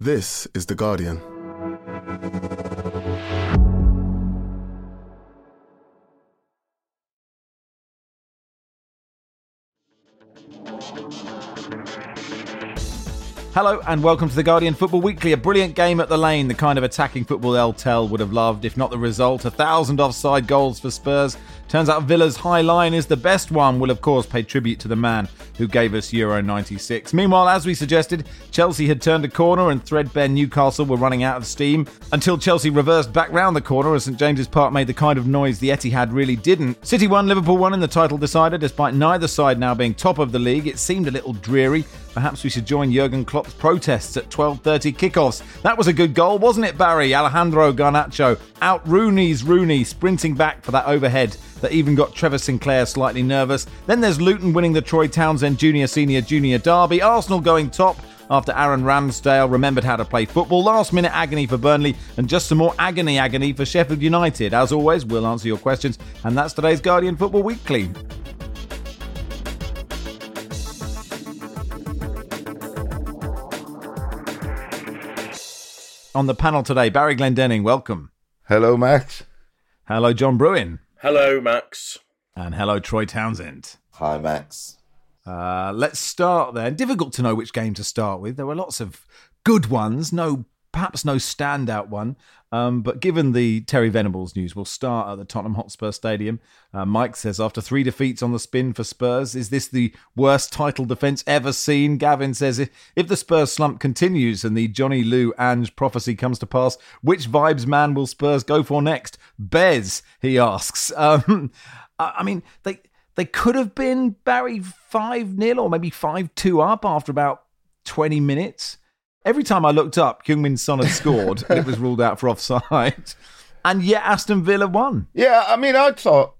This is The Guardian. Hello and welcome to the Guardian Football Weekly. A brilliant game at the lane, the kind of attacking football El Tel would have loved, if not the result. A thousand offside goals for Spurs. Turns out Villa's high line is the best one. Will of course pay tribute to the man who gave us Euro 96. Meanwhile, as we suggested, Chelsea had turned a corner and threadbare Newcastle were running out of steam until Chelsea reversed back round the corner as St James's Park made the kind of noise the Etihad really didn't. City won, Liverpool won in the title decider despite neither side now being top of the league. It seemed a little dreary. Perhaps we should join Jurgen Klopp's protests at 12:30 kickoffs. That was a good goal, wasn't it, Barry? Alejandro Garnacho out Rooney's Rooney sprinting back for that overhead that even got Trevor Sinclair slightly nervous. Then there's Luton winning the Troy Townsend Junior Senior Junior Derby. Arsenal going top after Aaron Ramsdale remembered how to play football. Last minute agony for Burnley and just some more agony agony for Sheffield United. As always, we'll answer your questions, and that's today's Guardian Football Weekly. On the panel today, Barry Glendenning, welcome. Hello, Max. Hello, John Brewin. Hello, Max. And hello, Troy Townsend. Hi, Max. Uh, let's start then. Difficult to know which game to start with. There were lots of good ones, no, perhaps no standout one. Um, but given the Terry Venables news, we'll start at the Tottenham Hotspur Stadium. Uh, Mike says, after three defeats on the spin for Spurs, is this the worst title defence ever seen? Gavin says, if, if the Spurs slump continues and the Johnny Lou Ange prophecy comes to pass, which vibes man will Spurs go for next? Bez, he asks. Um, I, mean, they they could have been Barry 5 0 or maybe 5 2 up after about 20 minutes. Every time I looked up, Heung-min Son had scored and it was ruled out for offside. And yet Aston Villa won. Yeah, I mean, I thought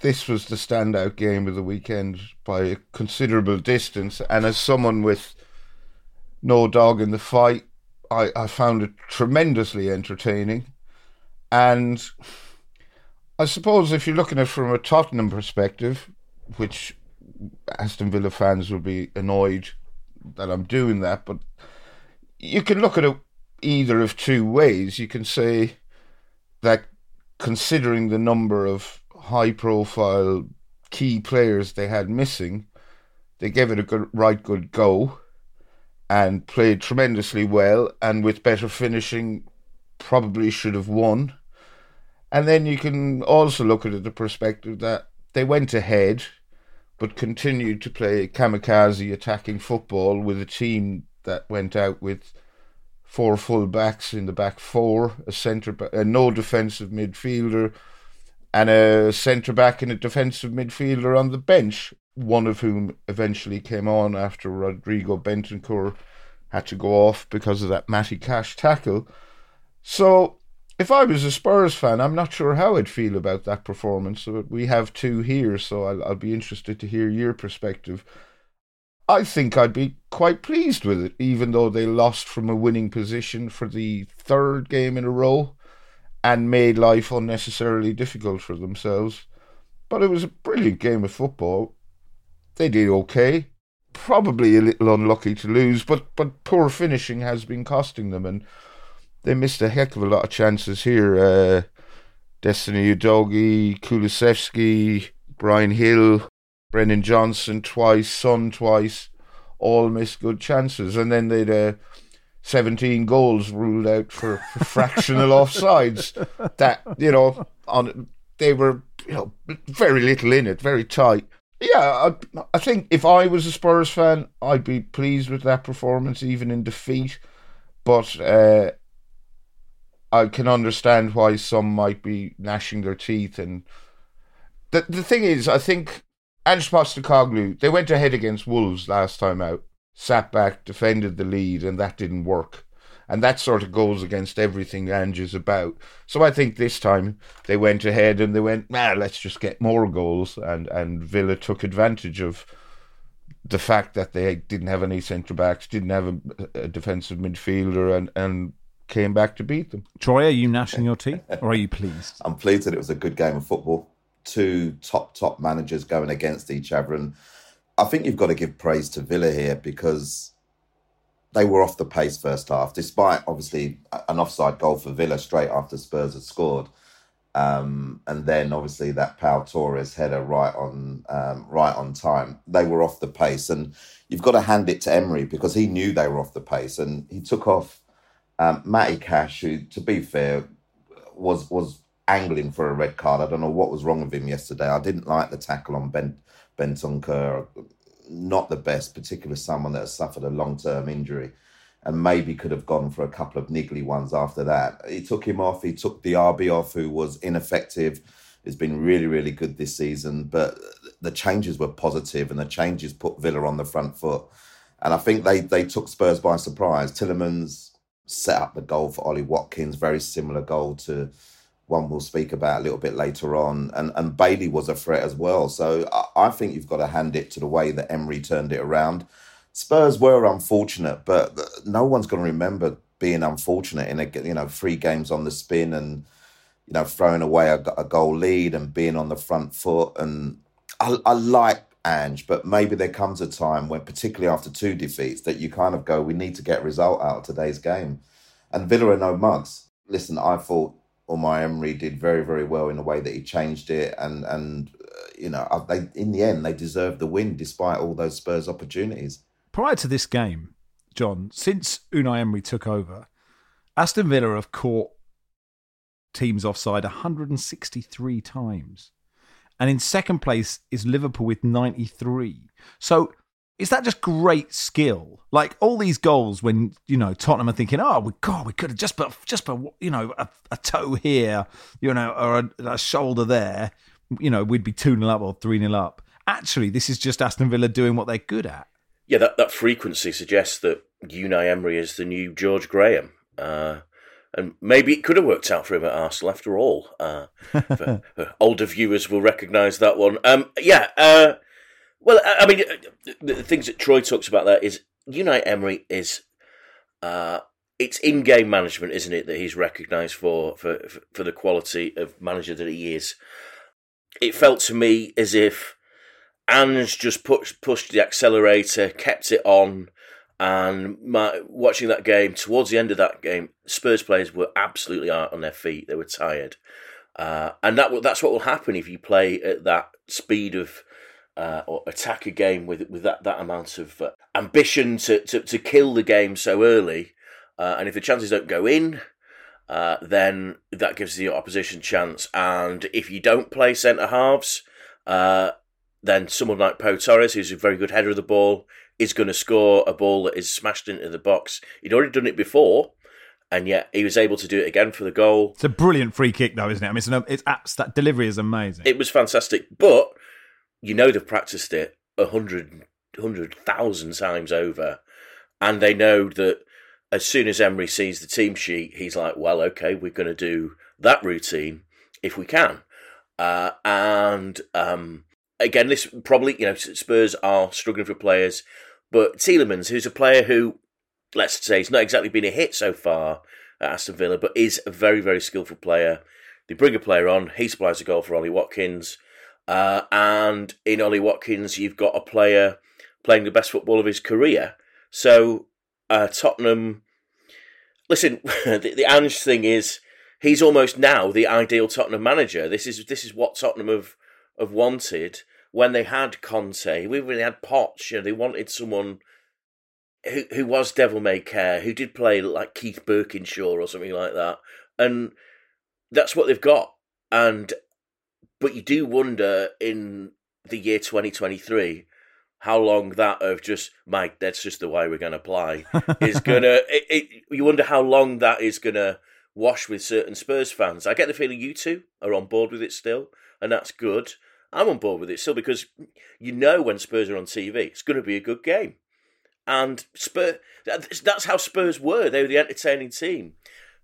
this was the standout game of the weekend by a considerable distance. And as someone with no dog in the fight, I, I found it tremendously entertaining. And I suppose if you're looking at it from a Tottenham perspective, which Aston Villa fans will be annoyed that I'm doing that, but you can look at it either of two ways. You can say that considering the number of high profile key players they had missing, they gave it a good, right good go and played tremendously well and with better finishing probably should have won. And then you can also look at it the perspective that they went ahead but continued to play kamikaze attacking football with a team that went out with four full backs in the back four, a centre, a uh, no defensive midfielder, and a centre back and a defensive midfielder on the bench. One of whom eventually came on after Rodrigo Bentancur had to go off because of that Matty Cash tackle. So, if I was a Spurs fan, I'm not sure how I'd feel about that performance. But we have two here, so I'll, I'll be interested to hear your perspective. I think I'd be quite pleased with it, even though they lost from a winning position for the third game in a row and made life unnecessarily difficult for themselves. But it was a brilliant game of football. They did okay. Probably a little unlucky to lose, but, but poor finishing has been costing them, and they missed a heck of a lot of chances here. Uh, Destiny Udogie, Kulusevski, Bryan Gil, Brennan Johnson twice, Son twice, all missed good chances. And then they'd uh, 17 goals ruled out for, for fractional offsides. That, you know, on they were you know very little in it, very tight. Yeah, I, I think if I was a Spurs fan, I'd be pleased with that performance, even in defeat. But uh, I can understand why some might be gnashing their teeth. And the the thing is, I think Ange Postecoglou, they went ahead against Wolves last time out, sat back, defended the lead, and that didn't work. And that sort of goes against everything Ange is about. So I think this time they went ahead and they went, nah, let's just get more goals. And, and Villa took advantage of the fact that they didn't have any centre backs, didn't have a, a, defensive midfielder, and, and came back to beat them. Troy, are you gnashing your teeth or are you pleased? I'm pleased that it was a good game of football two top top managers going against each other, and I think you've got to give praise to Villa here because they were off the pace first half, despite obviously an offside goal for Villa straight after Spurs had scored. Um, and then obviously that Pau Torres header right on um, right on time. They were off the pace, and you've got to hand it to Emery because he knew they were off the pace, and he took off um, Matty Cash, who, to be fair, was was angling for a red card. I don't know what was wrong with him yesterday. I didn't like the tackle on Ben Bentancur. Not the best, particularly someone that has suffered a long term injury and maybe could have gone for a couple of niggly ones after that. He took him off. He took the RB off, who was ineffective. Has been really, really good this season, but the changes were positive, and the changes put Villa on the front foot. And I think they they took Spurs by surprise. Tielemans set up the goal for Ollie Watkins, very similar goal to one we'll speak about a little bit later on. And and Bailey was a threat as well. So I, I think you've got to hand it to the way that Emery turned it around. Spurs were unfortunate, but no one's going to remember being unfortunate in a you know three games on the spin and you know throwing away a, a goal lead and being on the front foot. And I, I like Ange, but maybe there comes a time when, particularly after two defeats, that you kind of go, we need to get a result out of today's game. And Villa are no mugs. Listen, I thought Unai Emery did very, very well in the way that he changed it, and and uh, you know, they in the end they deserved the win despite all those Spurs opportunities prior to this game, John, since Unai Emery took over, Aston Villa have caught teams offside 163 times. And in second place is Liverpool with 93. So is that just great skill? Like all these goals when, you know, Tottenham are thinking, oh, we, God, we could have just put, just put, you know, a, a toe here, you know, or a, a, shoulder there, you know, we'd be 2 0 up or 3 0 up. Actually, this is just Aston Villa doing what they're good at yeah, that, that frequency suggests that Unai Emery is the new George Graham. Uh, and maybe it could have worked out for him at Arsenal after all. Uh, for, for older viewers will recognise that one. Um, yeah, uh, well, I mean, the things that Troy talks about there is Unai Emery is uh, it's in-game management, isn't it, that he's recognised for, for for the quality of manager that he is. It felt to me as if Ange just pushed pushed the accelerator, kept it on, and my, watching that game towards the end of that game, Spurs players were absolutely out on their feet. They were tired, uh, and that that's what will happen if you play at that speed of uh, or attack a game with with that, that amount of uh, ambition to, to to kill the game so early. Uh, and if the chances don't go in, uh, then that gives the opposition chance. And if you don't play centre halves, uh, then someone like Pau Torres, who's a very good header of the ball, is going to score a ball that is smashed into the box. He'd already done it before, and yet he was able to do it again for the goal. It's a brilliant free kick, though, isn't it? I mean, it's, an, it's that delivery is amazing. It was fantastic, but you know they've practiced it a hundred, hundred thousand times over, and they know that as soon as Emery sees the team sheet, he's like, "Well, okay, we're going to do that routine if we can," uh, and um, again, this probably you know Spurs are struggling for players, but Tielemans, who's a player who, let's say, he's not exactly been a hit so far at Aston Villa, but is a very very skillful player. They bring a player on, he supplies a goal for Ollie Watkins, uh, and in Ollie Watkins, you've got a player playing the best football of his career. So uh, Tottenham, listen, the, the Ange thing is he's almost now the ideal Tottenham manager. This is this is what Tottenham have have wanted when they had Conte. We really had Poch. You know, they wanted someone who who was devil may care, who did play like Keith Burkinshaw or something like that, and that's what they've got. And but you do wonder in the year 2023 how long that of just Mike, that's just the way we're going to play is gonna. it, it, you wonder how long that is gonna wash with certain Spurs fans. I get the feeling you two are on board with it still, and that's good. I'm on board with it still because you know when Spurs are on TV, it's going to be a good game. And Spurs, that's how Spurs were. They were the entertaining team.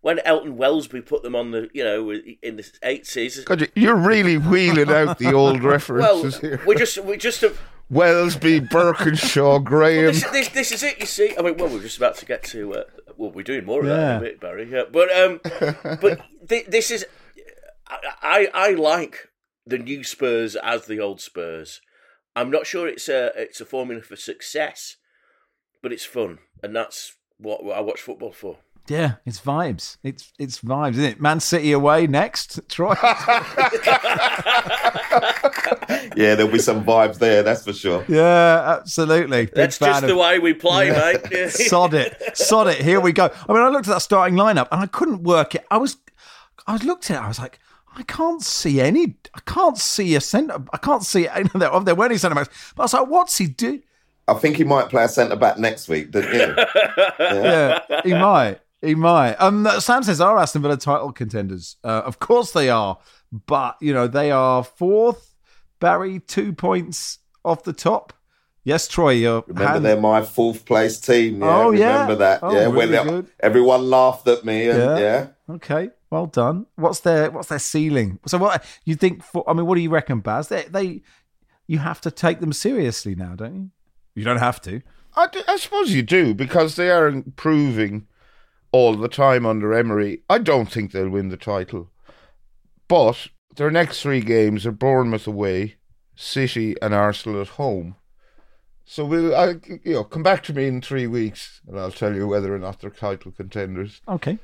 When Elton Welsby put them on the, you know, in the eighties. God, you're really wheeling out the old references well, here. We just, we just have. Welsby, Burkinshaw, Graham. Well, this, this, this, is it. You see, I mean, well, we're just about to get to. Uh, well, we're doing more of yeah. that in a bit, Barry. Yeah. But um, but th- this is. I, I I like the new Spurs as the old Spurs. I'm not sure it's a it's a formula for success, but it's fun, and that's what, what I watch football for. Yeah, it's vibes. It's it's vibes, isn't it? Man City away next, Troy. yeah, there'll be some vibes there, that's for sure. Yeah, absolutely. Big That's just fan the of- way we play, Yeah. mate. Sod it, sod it. Here we go. I mean, I looked at that starting lineup and I couldn't work it. I was, I was looked at it. I was like, I can't see any. I can't see a centre. I can't see. any know there, there weren't any centre backs. But I was like, what's he do? I think he might play a centre back next week, didn't you? Yeah, he might. He might. Um, Sam says, are Aston Villa title contenders? Uh, of course they are, but you know they are fourth. Barry, two points off the top. Yes, Troy. You're Remember, hand- they're my fourth place team. Yeah, Oh, yeah? remember that. Oh, yeah, really when they- good. everyone laughed at me. And, Yeah. yeah. Okay, well done. What's their What's their ceiling? So what you think? For I mean, what do you reckon, Baz? They, they you have to take them seriously now, don't you? You don't have to. I I suppose you do because they are improving all the time under Emery. I don't think they'll win the title, but their next three games are Bournemouth away, City, and Arsenal at home. So we'll, I, you know, come back to me in three weeks, and I'll tell you whether or not they're title contenders. Okay.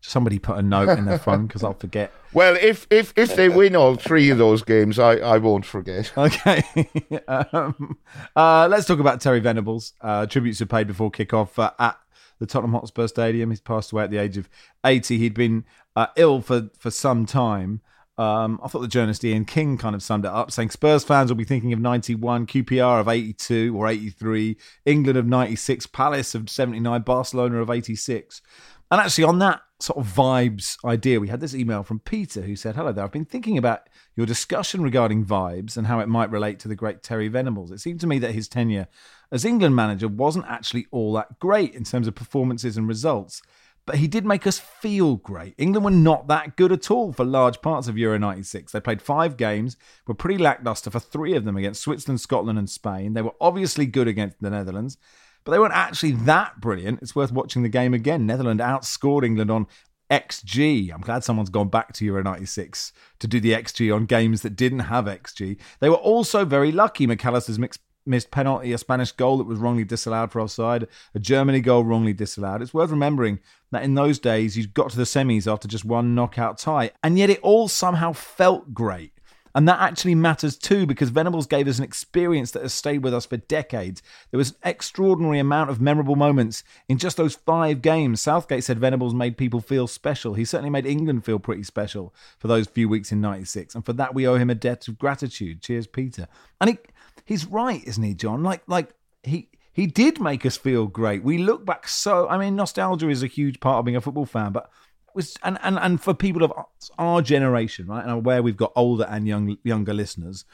Somebody put a note in their phone because I'll forget. Well, if if if they win all three of those games, I, I won't forget. Okay. um, uh, let's talk about Terry Venables. Uh, tributes are paid before kickoff uh, at the Tottenham Hotspur Stadium. He's passed away at the age of 80. He'd been uh, ill for, for some time. Um, I thought the journalist Ian King kind of summed it up, saying Spurs fans will be thinking of 91, QPR of 82 or 83, England of 96, Palace of 79, Barcelona of 86. And actually, on that sort of vibes idea, we had this email from Peter who said, Hello there, I've been thinking about your discussion regarding vibes and how it might relate to the great Terry Venables. It seemed to me that his tenure as England manager wasn't actually all that great in terms of performances and results, but he did make us feel great. England were not that good at all for large parts of Euro 96. They played five games, were pretty lackluster for three of them against Switzerland, Scotland, and Spain. They were obviously good against the Netherlands but they weren't actually that brilliant. It's worth watching the game again. Netherlands outscored England on XG. I'm glad someone's gone back to Euro 96 to do the XG on games that didn't have XG. They were also very lucky. McAllister's mixed, missed penalty, a Spanish goal that was wrongly disallowed for offside, a Germany goal wrongly disallowed. It's worth remembering that in those days you got to the semis after just one knockout tie, and yet it all somehow felt great. And that actually matters too because Venables gave us an experience that has stayed with us for decades. There was an extraordinary amount of memorable moments in just those five games. Southgate said Venables made people feel special. He certainly made England feel pretty special for those few weeks in 96. And for that, we owe him a debt of gratitude. Cheers, Peter. And he, he's right, isn't he, John? Like, like he. He did make us feel great. We look back so. I mean, nostalgia is a huge part of being a football fan, but was and, and and for people of our generation, right? And aware we've got older and young younger listeners,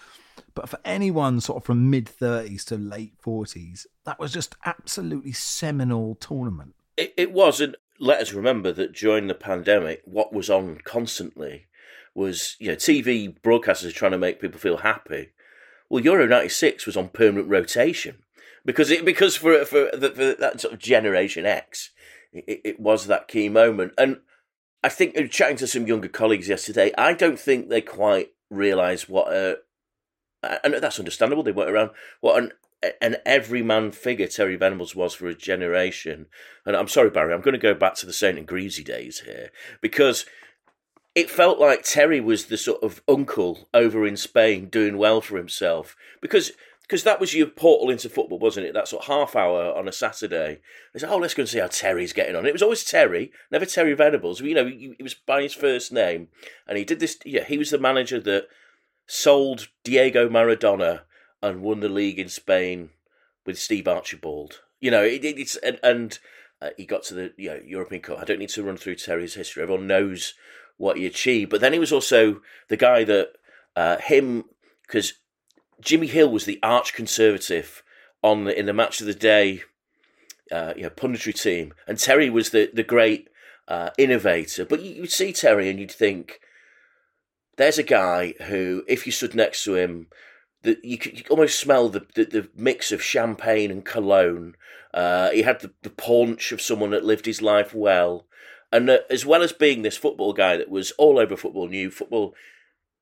but for anyone sort of from mid thirties to late forties, that was just absolutely seminal tournament. It, it was, and let us remember that during the pandemic, what was on constantly was you know TV broadcasters trying to make people feel happy. Well, Euro '96 was on permanent rotation because it because for for, the, for that sort of Generation X, it, it was that key moment. And I think chatting to some younger colleagues yesterday, I don't think they quite realise what a and that's understandable. They weren't around what an an everyman figure Terry Venables was for a generation. And I'm sorry, Barry, I'm going to go back to the Saint and Greavsie days here because it felt like Terry was the sort of uncle over in Spain doing well for himself because because that was your portal into football, wasn't it? That sort of half hour on a Saturday. It's like, oh, let's go and see how Terry's getting on. It was always Terry, never Terry Venables. You know, he was by his first name, and he did this. Yeah, he was the manager that sold Diego Maradona and won the league in Spain with Steve Archibald. You know, it, it, it's and, and uh, he got to the you know, European Cup. I don't need to run through Terry's history. Everyone knows what he achieved. But then he was also the guy that uh, him because Jimmy Hill was the arch conservative on the, in the match of the day, uh, you know, punditry team, and Terry was the the great uh, innovator. But you, would see Terry and you'd think, there's a guy who, if you stood next to him, that you could, you almost smell the, the, the mix of champagne and cologne. Uh, he had the, the paunch of someone that lived his life well, and uh, as well as being this football guy that was all over football, knew football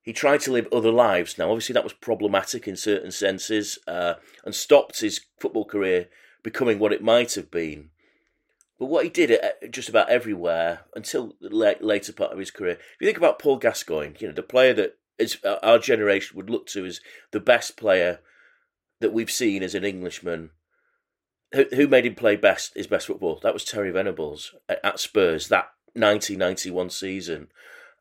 he tried to live other lives. Now, obviously, that was problematic in certain senses uh, and stopped his football career becoming what it might have been. But what he did at just about everywhere until the late, later part of his career. If you think about Paul Gascoigne, you know the player that is our generation would look to as the best player that we've seen as an Englishman. Who, who made him play best his best football? That was Terry Venables at, at Spurs that 1991 season,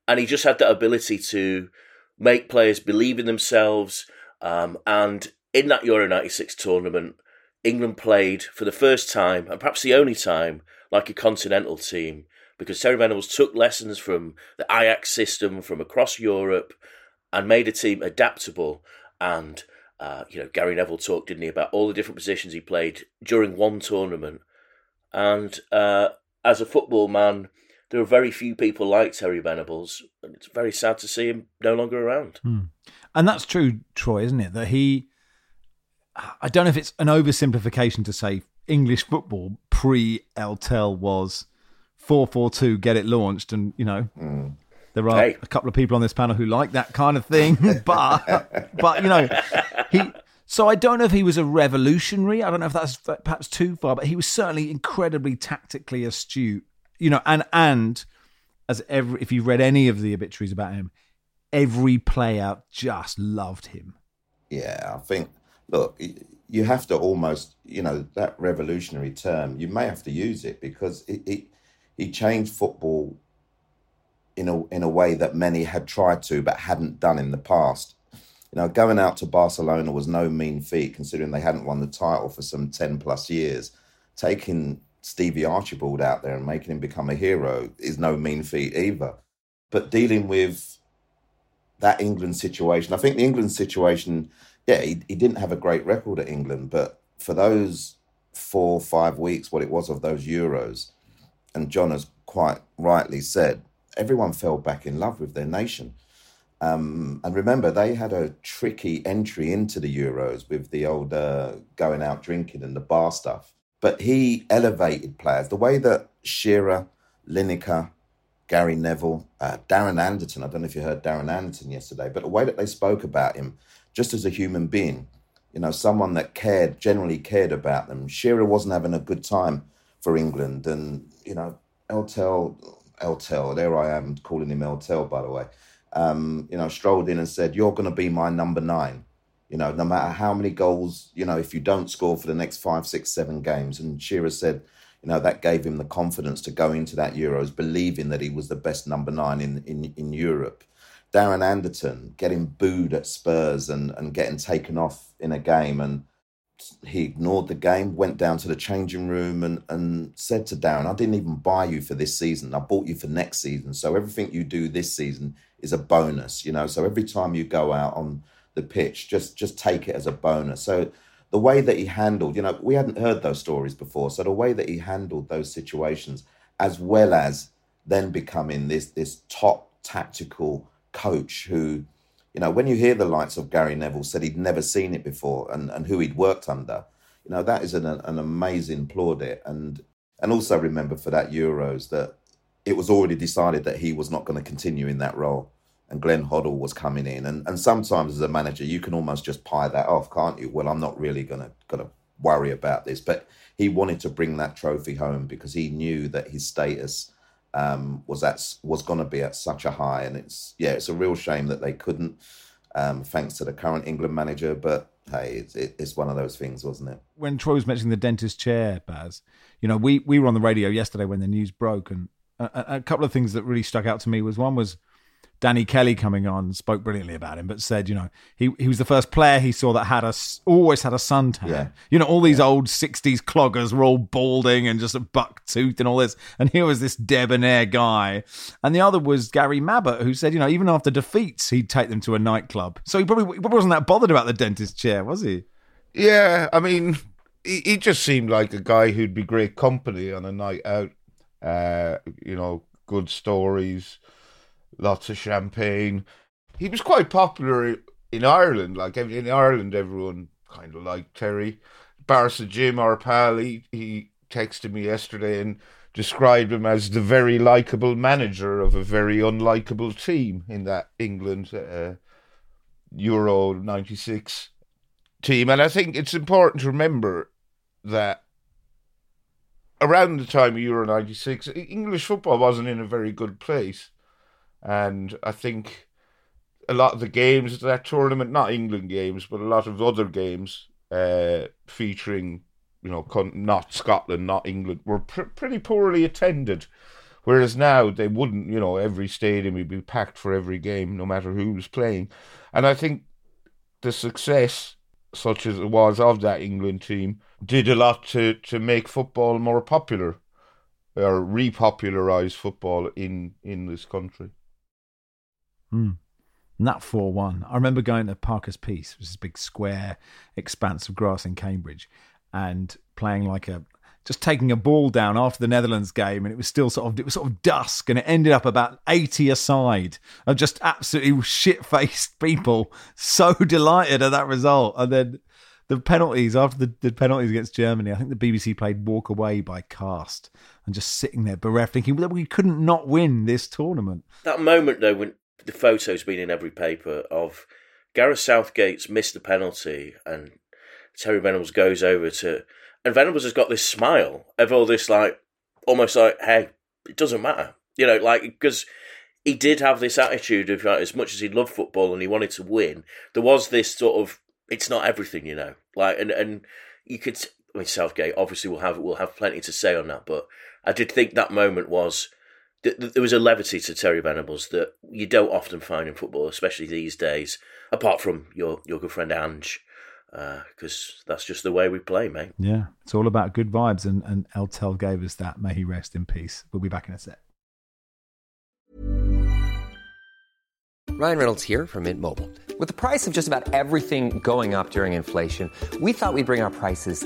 and he just had that ability to make players believe in themselves. Um, and in that Euro 96 tournament, England played for the first time, and perhaps the only time, like a continental team, because Terry Venables took lessons from the Ajax system from across Europe and made a team adaptable. And, uh, you know, Gary Neville talked, didn't he, about all the different positions he played during one tournament. And uh, as a football man, there are very few people like Terry Venables, and it's very sad to see him no longer around. Hmm. And that's true, Troy, isn't it? That he, I don't know if it's an oversimplification to say English football pre Eltel was 4 4 2, get it launched, and, you know. Mm. There are hey. a couple of people on this panel who like that kind of thing, but but you know, he so I don't know if he was a revolutionary. I don't know if that's perhaps too far, but he was certainly incredibly tactically astute you know, and and as every if you read any of the obituaries about him, every player just loved him. Yeah, I think. Look, you have to almost, you know, that revolutionary term. You may have to use it because it, it he changed football in a in a way that many had tried to but hadn't done in the past. You know, going out to Barcelona was no mean feat considering they hadn't won the title for some ten plus years. Taking Stevie Archibald out there and making him become a hero is no mean feat either. But dealing with that England situation, I think the England situation, yeah, he, he didn't have a great record at England, but for those four, five weeks, what it was of those Euros, and John has quite rightly said, everyone fell back in love with their nation. Um, and remember, they had a tricky entry into the Euros with the old uh, going out drinking and the bar stuff. But he elevated players the way that Shearer, Lineker, Gary Neville, uh, Darren Anderton. I don't know if you heard Darren Anderton yesterday, but the way that they spoke about him, just as a human being, you know, someone that cared, generally cared about them. Shearer wasn't having a good time for England, and you know, Eltel, Eltel, there I am calling him Eltel, by the way. Um, you know, strolled in and said, "You're going to be my number nine. You know, no matter how many goals, you know, if you don't score for the next five, six, seven games. And Shearer said, you know, that gave him the confidence to go into that Euros believing that he was the best number nine in, in, in Europe. Darren Anderton getting booed at Spurs and, and getting taken off in a game. And he ignored the game, went down to the changing room and, and said to Darren, I didn't even buy you for this season. I bought you for next season. So everything you do this season is a bonus, you know. So every time you go out on the pitch. Just just take it as a bonus. So the way that he handled, you know, we hadn't heard those stories before. So the way that he handled those situations, as well as then becoming this this top tactical coach who, you know, when you hear the likes of Gary Neville said he'd never seen it before and, and who he'd worked under, you know, that is an, an amazing plaudit. And and also remember for that Euros that it was already decided that he was not going to continue in that role and Glenn Hoddle was coming in. And and sometimes as a manager, you can almost just pie that off, can't you? Well, I'm not really gonna gonna worry about this. But he wanted to bring that trophy home because he knew that his status um, was at was going to be at such a high. And it's yeah, it's a real shame that they couldn't, um, thanks to the current England manager. But hey, it's, it, it's one of those things, wasn't it? When Troy was mentioning the dentist chair, Baz, you know, we we were on the radio yesterday when the news broke, and a, a couple of things that really stuck out to me was one was Danny Kelly coming on spoke brilliantly about him, but said, you know, he, he was the first player he saw that had a always had a suntan. Yeah. You know, all these yeah. old '60s cloggers were all balding and just a buck tooth and all this, and here was this debonair guy. And the other was Gary Mabbutt, who said, you know, even after defeats, he'd take them to a nightclub. So he probably, he probably wasn't that bothered about the dentist chair, was he? Yeah, I mean, he, he just seemed like a guy who'd be great company on a night out. Uh, you know, good stories lots of champagne. He was quite popular in Ireland. Like in Ireland, everyone kind of liked Terry. Barca Jim, our pal, he, he texted me yesterday and described him as the very likable manager of a very unlikable team in that England uh, Euro 96 team. And I think it's important to remember that around the time of Euro 96, English football wasn't in a very good place. And I think a lot of the games of that tournament, not England games, but a lot of other games uh, featuring, you know, not Scotland, not England, were pr- pretty poorly attended. Whereas now they wouldn't, you know, every stadium would be packed for every game, no matter who was playing. And I think the success, such as it was of that England team, did a lot to, to make football more popular or repopularize football in, in this country. Mm. And that 4 1. I remember going to Parker's Piece, which is a big square expanse of grass in Cambridge, and playing like a just taking a ball down after the Netherlands game, and it was still sort of it was sort of dusk, and it ended up about eighty aside of just absolutely shit faced people, so delighted at that result, and then the penalties after the, the penalties against Germany. I think the BBC played "Walk Away" by Cast, and just sitting there bereft, thinking that we couldn't not win this tournament. That moment though, when the photo's been in every paper of Gareth Southgate's missed the penalty, and Terry Venables goes over to and Venables has got this smile of all this, like, almost like, hey, it doesn't matter. You know, like, because he did have this attitude of, like, as much as he loved football and he wanted to win, there was this sort of, it's not everything, you know. Like, and, and you could, I mean, Southgate obviously will have, will have plenty to say on that, but I did think that moment was, there was a levity to Terry Venables that you don't often find in football, especially these days, apart from your, your good friend Ange because uh, that's just the way we play, mate. Yeah, it's all about good vibes, and, and El Tel gave us that. May he rest in peace. We'll be back in a sec. Ryan Reynolds here from Mint Mobile. With the price of just about everything going up during inflation, we thought we'd bring our prices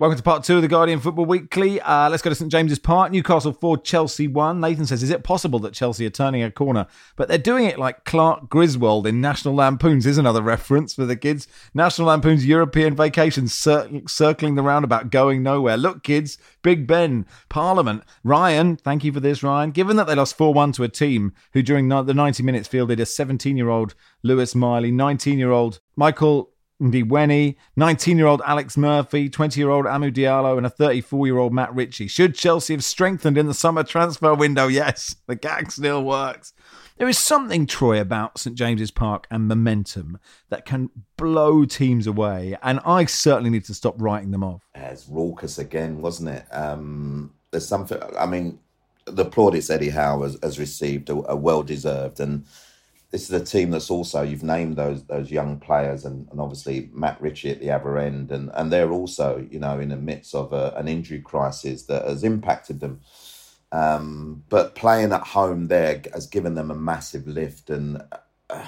Welcome to part two of the Guardian Football Weekly. Uh, let's go to St James's Park. Newcastle 4, Chelsea 1. Nathan says, Is it possible that Chelsea are turning a corner? But they're doing it like Clark Griswold in National Lampoons. Is another reference for the kids. National Lampoon's European vacation cir- circling the roundabout, going nowhere. Look, kids, Big Ben, Parliament, Ryan. Thank you for this, Ryan. Given that they lost 4 1 to a team who, during the 90 minutes, fielded a 17 year old Lewis Miley, 19 year old Michael Ndiweni, 19 year old Alex Murphy, 20 year old Amou Diallo, and a 34 year old Matt Ritchie. Should Chelsea have strengthened in the summer transfer window? Yes, the gag still works. There is something, Troy, about St James's Park and momentum that can blow teams away, and I certainly need to stop writing them off. As raucous again, wasn't it? Um, there's something, I mean, the plaudits Eddie Howe has, has received are well deserved, and this is a team that's also you've named those those young players and, and obviously Matt Ritchie at the other end. And and they're also you know in the midst of a, an injury crisis that has impacted them. Um, but playing at home there has given them a massive lift. And uh,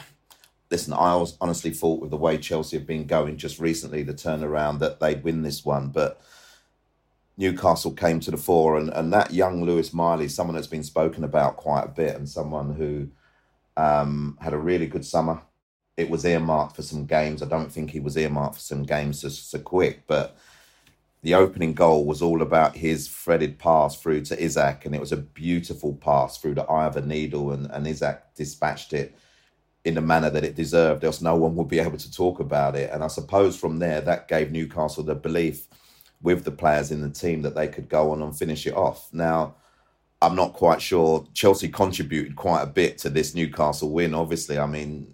listen I was honestly thought with the way Chelsea have been going just recently the turnaround that they'd win this one. But Newcastle came to the fore. And, and that young Lewis Miley someone that's been spoken about quite a bit and someone who um, had a really good summer. It was earmarked for some games. I don't think he was earmarked for some games so, so quick, but the opening goal was all about his threaded pass through to Isak, and it was a beautiful pass through the eye of a needle, and, and Isak dispatched it in the manner that it deserved, else no one would be able to talk about it. And I suppose from there, that gave Newcastle the belief with the players in the team that they could go on and finish it off. Now, I'm not quite sure. Chelsea contributed quite a bit to this Newcastle win. Obviously, I mean,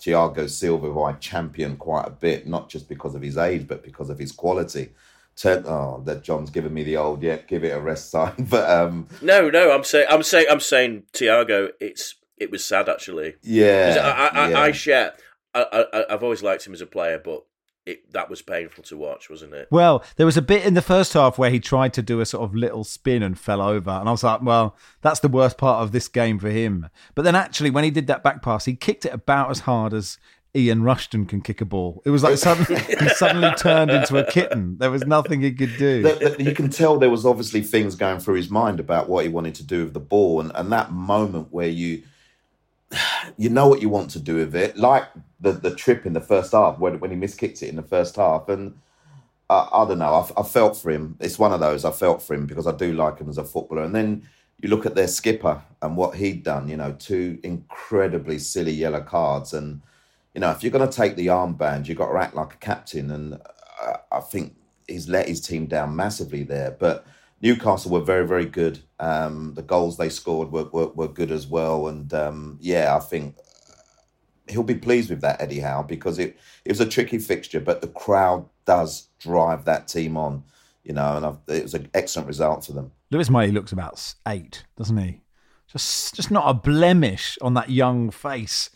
Thiago Silva, who I champion quite a bit, not just because of his age, but because of his quality. Turn, oh, that John's giving me the old, yeah, give it a rest sign. But um, no, no, I'm saying, I'm saying, I'm saying, Thiago. It's it was sad actually. Yeah, I, I, yeah. I share. I, I, I've always liked him as a player, but it, that was painful to watch, wasn't it? Well, there was a bit in the first half where he tried to do a sort of little spin and fell over. And I was like, well, that's the worst part of this game for him. But then actually, when he did that back pass, he kicked it about as hard as Ian Rushton can kick a ball. It was like suddenly he suddenly turned into a kitten. There was nothing he could do. That- that you can tell there was obviously things going through his mind about what he wanted to do with the ball, and, and that moment where you you know what you want to do with it, like the the trip in the first half when when he miskicked it in the first half, and I, I don't know, I, I felt for him. It's one of those I felt for him because I do like him as a footballer, and then. You look at their skipper and what he'd done, you know, two incredibly silly yellow cards. And, you know, if you're going to take the armband, you've got to act like a captain. And uh, I think he's let his team down massively there. But Newcastle were very, very good. Um, the goals they scored were, were, were good as well. And um, yeah, I think he'll be pleased with that, Eddie Howe, because it, it was a tricky fixture, but the crowd does drive that team on, you know, and I've, it was an excellent result for them. Lewis Miley looks about eight, doesn't he? Just, just not a blemish on that young face.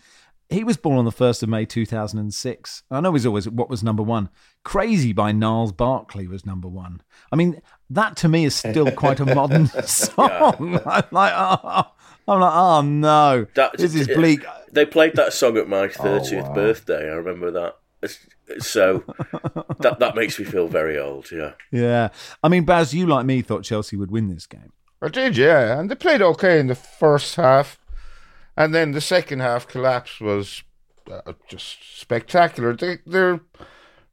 He was born on the first of May two thousand and six. I know he's always what was number one. Crazy by Gnarls Barkley was number one. I mean, that to me is still quite a modern song. I'm like, oh, I'm like, oh no, That- this is bleak. They played that song at my thirtieth wow. birthday. I remember that. So that that makes me feel very old. Yeah. Yeah, I mean, Baz, you like me thought Chelsea would win this game. I did, yeah, and they played okay in the first half, and then the second half collapse was uh, just spectacular. They they're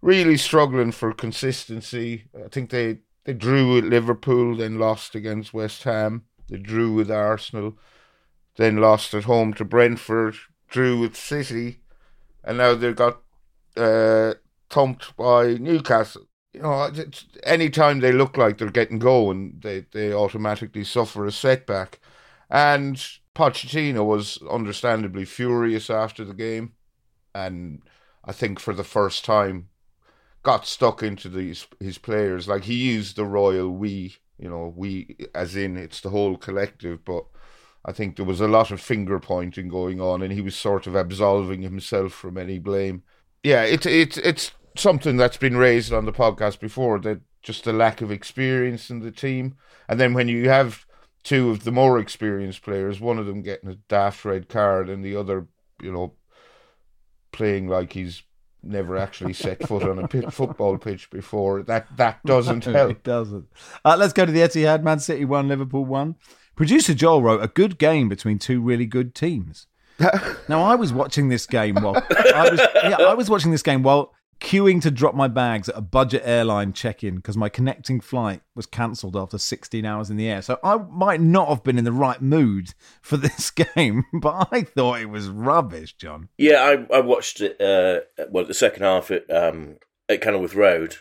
really struggling for consistency. I think they they drew with Liverpool, then lost against West Ham. They drew with Arsenal, then lost at home to Brentford. Drew with City, and now they've got uh, thumped by Newcastle. You know, it's- anytime they look like they're getting going, they, they automatically suffer a setback. And Pochettino was understandably furious after the game, and I think for the first time got stuck into these his players. Like he used the royal we, you know, we as in it's the whole collective, but I think there was a lot of finger pointing going on, and he was sort of absolving himself from any blame. Yeah, it's it's it's something that's been raised on the podcast before that just the lack of experience in the team, and then when you have two of the more experienced players, one of them getting a daft red card, and the other, you know, playing like he's never actually set foot on a pit, football pitch before, that that doesn't help. It doesn't. Uh, let's go to the Etihad. Man City one, Liverpool won. Producer Joel wrote a good game between two really good teams. now I was watching this game while I was yeah I was watching this game while queuing to drop my bags at a budget airline check-in because my connecting flight was cancelled after 16 hours in the air. So I might not have been in the right mood for this game, but I thought it was rubbish, John. Yeah, I, I watched it. Uh, well, the second half at um, at Kenilworth Road,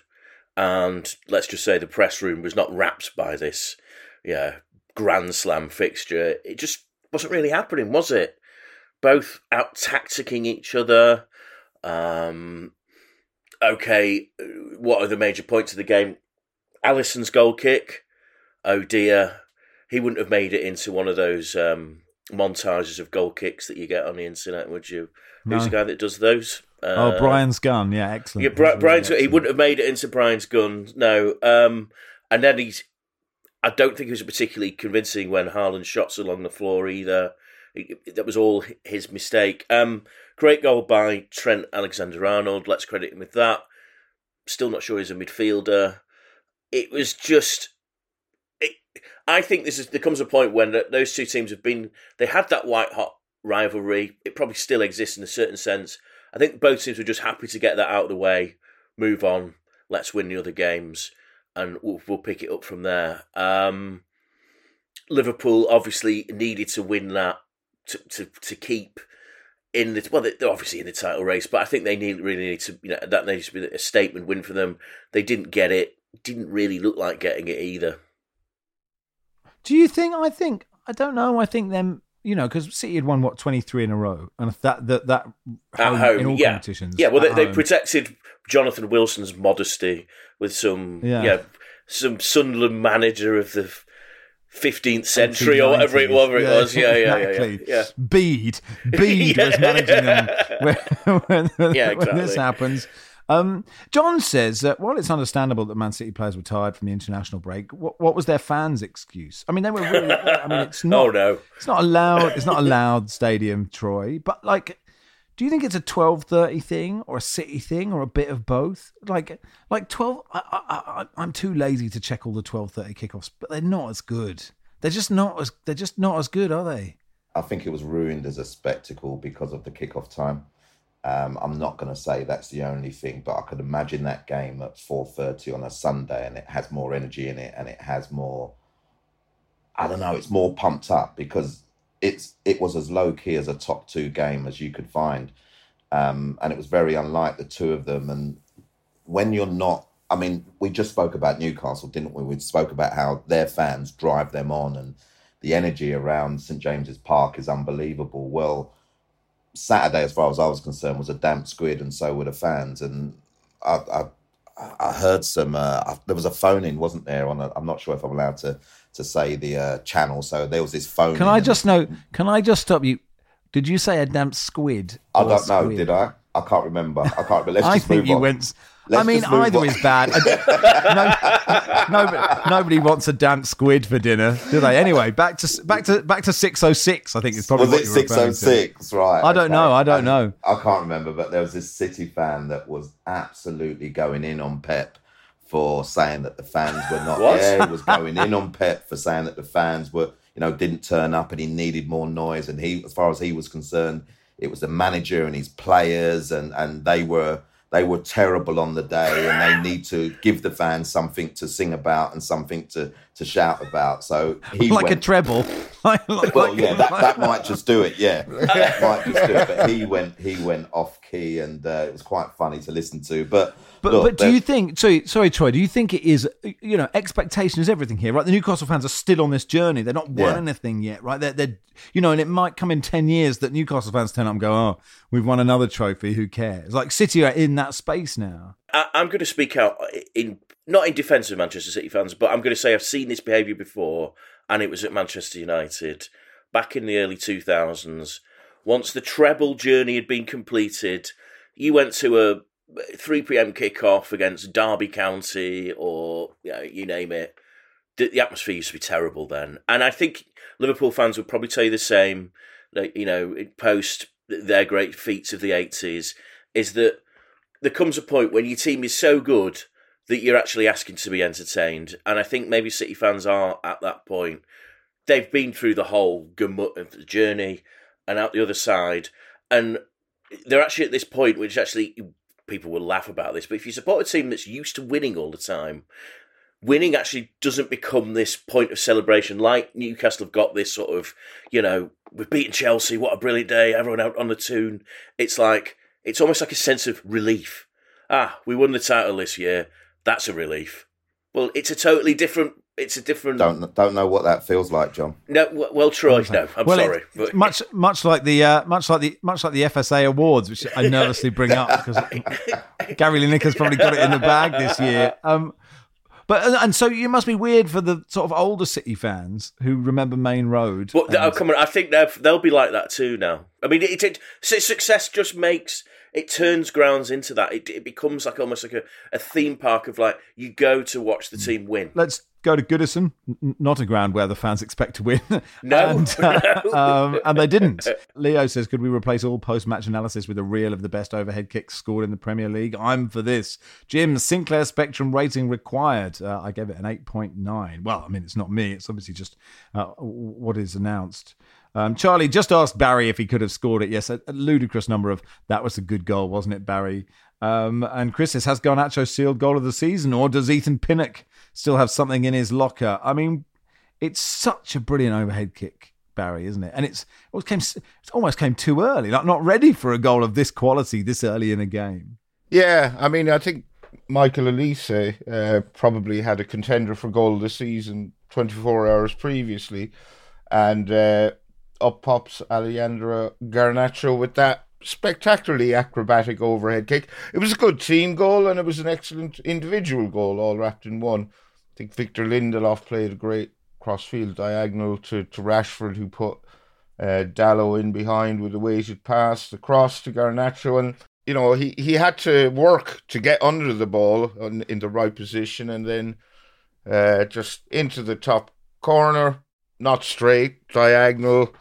and let's just say the press room was not rapt by this, yeah, Grand Slam fixture. It just wasn't really happening, was it? Both out tacticking each other. Um, okay, what are the major points of the game? Alisson's goal kick. Oh dear, he wouldn't have made it into one of those um, montages of goal kicks that you get on the internet, would you? Who's the guy that does those? Uh, oh, Brian's gun, yeah, excellent. Yeah, Bri- really Brian's. He wouldn't have made it into Brian's gun. No. Um, and then he's. I don't think he was particularly convincing when Haaland shots along the floor either. It- that was all his mistake. Um, great goal by Trent Alexander-Arnold. Let's credit him with that. Still not sure he's a midfielder. It was just. I think this is. There comes a point when those two teams have been. They had that white hot rivalry. It probably still exists in a certain sense. I think both teams were just happy to get that out of the way, move on. Let's win the other games, and we'll, we'll pick it up from there. Um, Liverpool obviously needed to win that to to, to keep in the well, they're obviously in the title race, but I think they need really need to you know that needs to be a statement win for them. They didn't get it. Didn't really look like getting it either. Do you think? I think I don't know. I think them. You know, because City had won what twenty three in a row, and that that that At home- home, in all yeah, competitions. yeah. Well, they, they protected Jonathan Wilson's modesty with some Yeah. yeah, some Sunderland manager of the fifteenth century or whatever it, 1990s. whatever it was. Yeah, yeah, exactly. yeah, yeah. Bede, Bede was Yeah. managing them when, when, Yeah, when this happens. Um, John says that while it's understandable that Man City players were tired from the international break, what, what was their fans' excuse? I mean, they were really. I mean, it's not. Oh no. It's not a loud. It's not a loud stadium, Troy. But like, Do you think it's a twelve thirty thing or a City thing or a bit of both? Like like twelve. I, I, I, I'm too lazy to check all the twelve thirty kickoffs, but they're not as good. They're just not as they're just not as good, are they? I think it was ruined as a spectacle because of the kickoff time. Um, I'm not going to say that's the only thing, but I could imagine that game at 4:30 on a Sunday, and it has more energy in it, and it has more. I don't know. It's more pumped up because it's it was as low key as a top two game as you could find, um, and it was very unlike the two of them. And when you're not, I mean, we just spoke about Newcastle, didn't we? We spoke about how their fans drive them on, and the energy around St James's Park is unbelievable. Well, Saturday, as far as I was concerned, was a damp squid, and so were the fans. And I, I, I heard some. Uh, there was a phone in, wasn't there? On i am not sure if I'm allowed to to say the uh, channel. So there was this phone. Can I just know? Can I just stop you? Did you say a damp squid? I don't know. Squid? Did I? I can't remember. I can't remember. Let's I just think move you on. went. Let's I mean, either on. is bad. no, nobody, nobody wants a damp squid for dinner, do they? Anyway, back to back to back to six oh six. I think it's probably Was what it six oh six? Right. I don't okay. know, I don't know. I can't remember, but there was this City fan that was absolutely going in on Pep for saying that the fans were not. there. He was going in on Pep for saying that the fans were, you know, didn't turn up and he needed more noise. And he, as far as he was concerned, it was the manager and his players, and and they were they were terrible on the day, and they need to give the fans something to sing about and something to to shout about. So he Like a treble. Like- like- well, yeah, that, that might just do it. Yeah, that might just do it. But he went he went off key, and uh, it was quite funny to listen to. But But look, but do you think? Sorry, sorry, Troy. Do you think it is? You know, expectation is everything here, right? The Newcastle fans are still on this journey. They're not won Yeah. anything yet, right? They're, they're, you know, and it might come in ten years that Newcastle fans turn up and go, "Oh, we've won another trophy. Who cares?" Like City are in that space now. I, I'm going to speak out in not in defence of Manchester City fans, but I'm going to say I've seen this behaviour before, and it was at Manchester United back in the early 2000s. Once the treble journey had been completed, you went to a 3 p.m. kickoff against Derby County or you, know, you name it. The, the atmosphere used to be terrible then, and I think Liverpool fans would probably tell you the same. You know, post their great feats of the 80s, is that there comes a point when your team is so good that you're actually asking to be entertained. And I think maybe City fans are at that point. They've been through the whole gamut of the journey and out the other side. And they're actually at this point which actually people will laugh about this, but if you support a team that's used to winning all the time, winning actually doesn't become this point of celebration like Newcastle have got this sort of, you know, we've beaten Chelsea, what a brilliant day, everyone out on the tune. It's like it's almost like a sense of relief. Ah, we won the title this year. That's a relief. Well, it's a totally different. It's a different. don't don't know what that feels like, John. No, well, Troy. No, I'm well, sorry. it- but- much much like the uh, much like the much like the FSA awards, which I nervously bring up because Gary Lineker's probably got it in the bag this year. Um, but and- and so you must be weird for the sort of older City fans who remember Maine Road. Well, and- oh, come on. I think they'll they'll be like that too now. I mean, it, it, su- success just makes it turns grounds into that. It, it becomes like almost like a, a theme park of like you go to watch the team win. Let's go to Goodison, n- not a ground where the fans expect to win. No, and, uh, no. um, and they didn't. Leo says, could we replace all post-match analysis with a reel of the best overhead kicks scored in the Premier League? I'm for this. Jim, Sinclair Spectrum rating required. Uh, I gave it an 8.9. Well, I mean, it's not me. It's obviously just uh, what is announced. Um, Charlie just asked Barry if he could have scored it. Yes, a, a ludicrous number of that was a good goal, wasn't it, Barry? Um, and Chris says, has Garnacho sealed goal of the season, or does Ethan Pinnock still have something in his locker? I mean, it's such a brilliant overhead kick, Barry, isn't it? And it's it almost came, it almost came too early, like not ready for a goal of this quality this early in a game. Yeah, I mean, I think Michael Olise uh, probably had a contender for goal of the season 24 hours previously, and uh, up pops Alejandro Garnacho with that spectacularly acrobatic overhead kick. It was a good team goal and it was an excellent individual goal, all wrapped in one. I think Victor Lindelof played a great crossfield diagonal to, to Rashford, who put uh, Dalot in behind with a weighted pass across to Garnacho. And, you know, he, he had to work to get under the ball on, in the right position and then uh, just into the top corner, not straight, diagonal.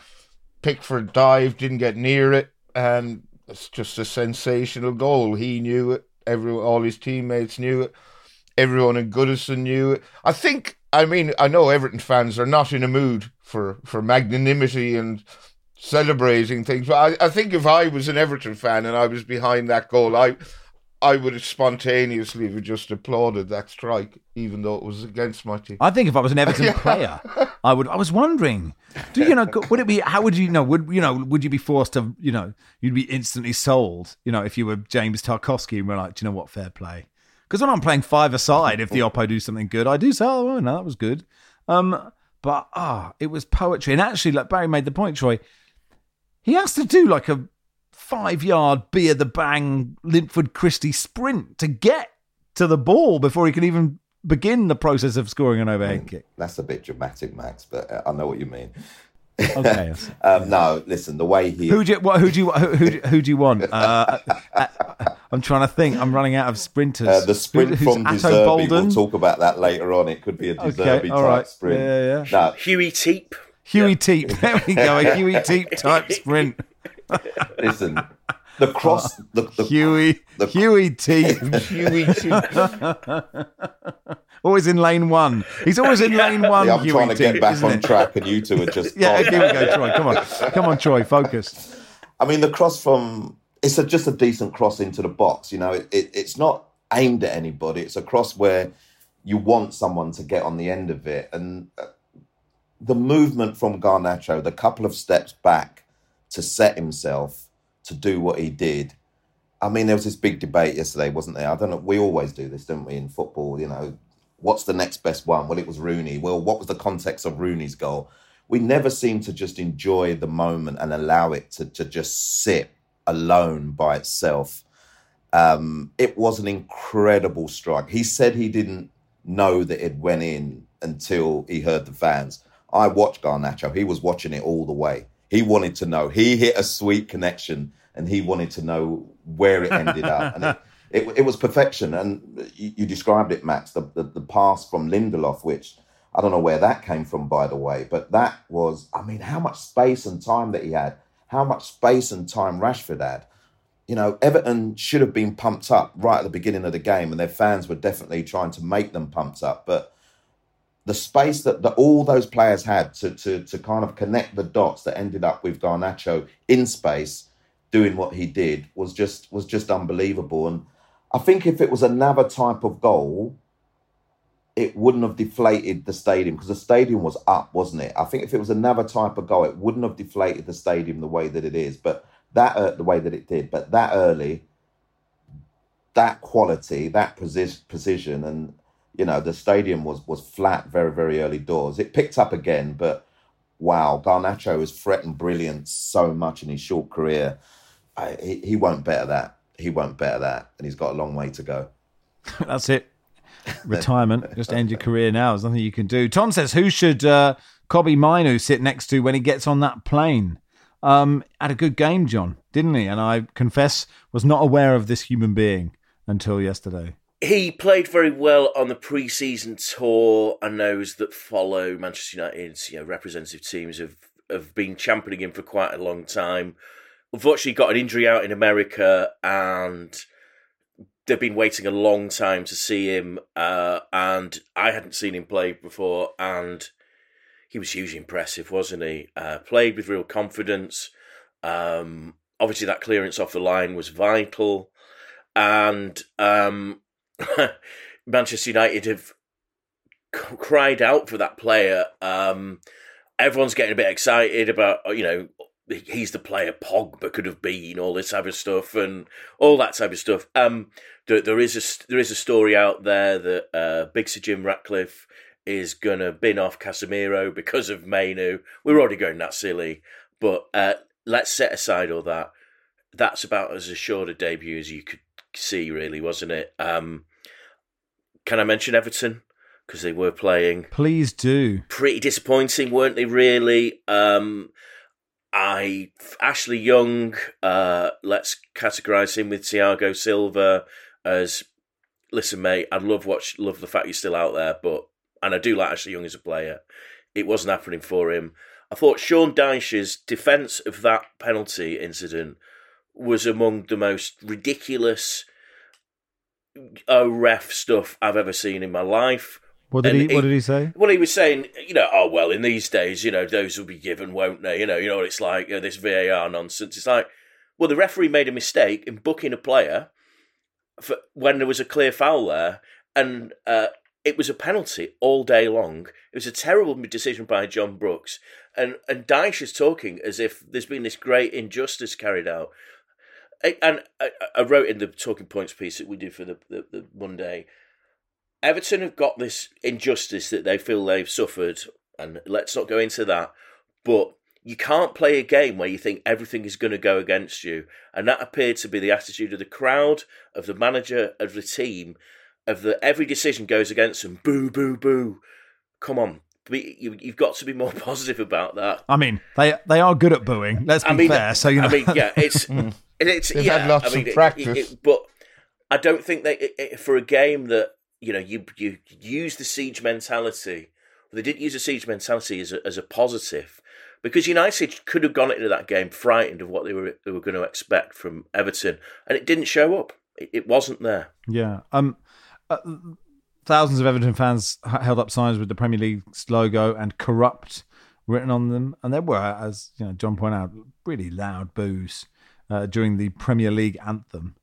Pickford dived, didn't get near it, and it's just a sensational goal. He knew it. Everyone, all his teammates knew it. Everyone in Goodison knew it. I think. I mean, I know Everton fans are not in a mood for for magnanimity and celebrating things, but I, I think if I was an Everton fan and I was behind that goal, I I would have spontaneously have just applauded that strike, even though it was against my team. I think if I was an Everton player, I would. I was wondering, do you know? Would it be? How would you know? Would you know? Would you be forced to? You know, you'd be instantly sold. You know, if you were James Tarkowski and we're like, do you know what? Fair play. Because when I'm playing five aside, if the oppo do something good, I do say, oh no, that was good. Um, but ah, it was poetry. And actually, like Barry made the point, Troy, he has to do like a five yard beer the bang Linford Christie sprint to get to the ball before he can even begin the process of scoring an overhead kick. That's a bit dramatic, Max, but uh, I know what you mean. Okay. Um, no, listen, the way he Who do you, what, who do you who, who, who do you want? Uh, uh, I'm trying to think. I'm running out of sprinters. Uh, the sprint Who- from Ato Deserby, Boldon? we'll talk about that later on. It could be a Deserby Okay, type right. sprint. Yeah, yeah. No, Huey Teep. Huey Teep. There we go. A Huey Teep type sprint. Listen, the cross, the, the, Huey. the- Huey Teep. Huey Teep. Always in lane one. He's always in lane one. Yeah, I'm Huey trying to Teep, get back on it? track, and you two are just. Yeah, gone. here we go, Troy. Come on, come on, Troy. Focus. I mean, the cross from it's a, just a decent cross into the box. You know, it, it, it's not aimed at anybody. It's a cross where you want someone to get on the end of it, and uh, the movement from Garnacho, the couple of steps back to set himself to do what he did. I mean, there was this big debate yesterday, wasn't there? I don't know. We always do this, don't we, in football? You know, what's the next best one? Well, it was Rooney. Well, what was the context of Rooney's goal? We never seem to just enjoy the moment and allow it to, to just sit alone by itself. Um, it was an incredible strike. He said he didn't know that it went in until he heard the fans. I watched Garnacho. He was watching it all the way. He wanted to know. He hit a sweet connection and he wanted to know where it ended up. And it, it, it was perfection. And you, you described it, Max, the, the, the pass from Lindelof, which I don't know where that came from, by the way, but that was, I mean, how much space and time that he had, how much space and time Rashford had. You know, Everton should have been pumped up right at the beginning of the game, and their fans were definitely trying to make them pumped up. But the space that, that all those players had to, to to kind of connect the dots that ended up with Garnacho in space doing what he did was just was just unbelievable. And I think if it was another type of goal, it wouldn't have deflated the stadium because the stadium was up, wasn't it? I think if it was another type of goal, it wouldn't have deflated the stadium the way that it is. But that uh, the way that it did, but that early, that quality, that precision, and you know the stadium was was flat very very early doors. It picked up again, but wow, Garnacho has threatened brilliance so much in his short career. I, he, he won't better that. He won't better that, and he's got a long way to go. That's it. Retirement. Just end your career now. There's nothing you can do. Tom says, who should uh, Kobbie Mainoo sit next to when he gets on that plane? Um, had a good game, John, didn't he? And I confess, was not aware of this human being until yesterday. He played very well on the pre-season tour, and those that follow Manchester United's you know, representative teams have have been championing him for quite a long time. Unfortunately, got an injury out in America, and they've been waiting a long time to see him. Uh, and I hadn't seen him play before, and he was hugely impressive, wasn't he? Uh, played with real confidence. Um, obviously, that clearance off the line was vital, and um, Manchester United have c- cried out for that player. Um, everyone's getting a bit excited about, you know, he's the player Pogba could have been, all this type of stuff, and all that type of stuff. Um, there, there is a there is a story out there that uh, Big Sir Jim Ratcliffe is gonna bin off Casemiro because of Mainoo. We're already going that silly, but uh, let's set aside all that. That's about as assured a debut as you could see, really, wasn't it? Um, can I mention Everton because they were playing? Please do. pretty disappointing, weren't they? Really. Um, I Ashley Young. Uh, let's categorise him with Thiago Silva as. Listen, mate. I love watch love the fact you're still out there, but and I do like Ashley Young as a player. It wasn't happening for him. I thought Sean Dyche's defence of that penalty incident was among the most ridiculous oh ref stuff I've ever seen in my life. What did he? What did he say? Well, he was saying, you know, oh well, in these days, you know, those will be given, won't they? You know, you know what it's like, this VAR nonsense. It's like, well, the referee made a mistake in booking a player for when there was a clear foul there, and uh, it was a penalty all day long. It was a terrible decision by John Brooks, and and Dyche is talking as if there's been this great injustice carried out. I- And I, I wrote in the talking points piece that we did for the, the, the Monday. Everton have got this injustice that they feel they've suffered, and let's not go into that. But you can't play a game where you think everything is going to go against you, and that appeared to be the attitude of the crowd, of the manager, of the team, of the every decision goes against them. Boo, boo, boo! Come on, be, you, you've got to be more positive about that. I mean, they they are good at booing. Let's be I mean, fair. So you know, I mean, yeah, it's mm. It's They've yeah, had lots I mean, of it- practice. it- but I don't think they for a game that you know you you use the siege mentality. They didn't use the siege mentality as a, as a positive because United could have gone into that game frightened of what they were they were going to expect from Everton, and it didn't show up. It, it wasn't there. Yeah. Um, uh, thousands of Everton fans held up signs with the Premier League's logo and corrupt written on them, and there were, as you know, John pointed out, really loud boos uh, during the Premier League anthem,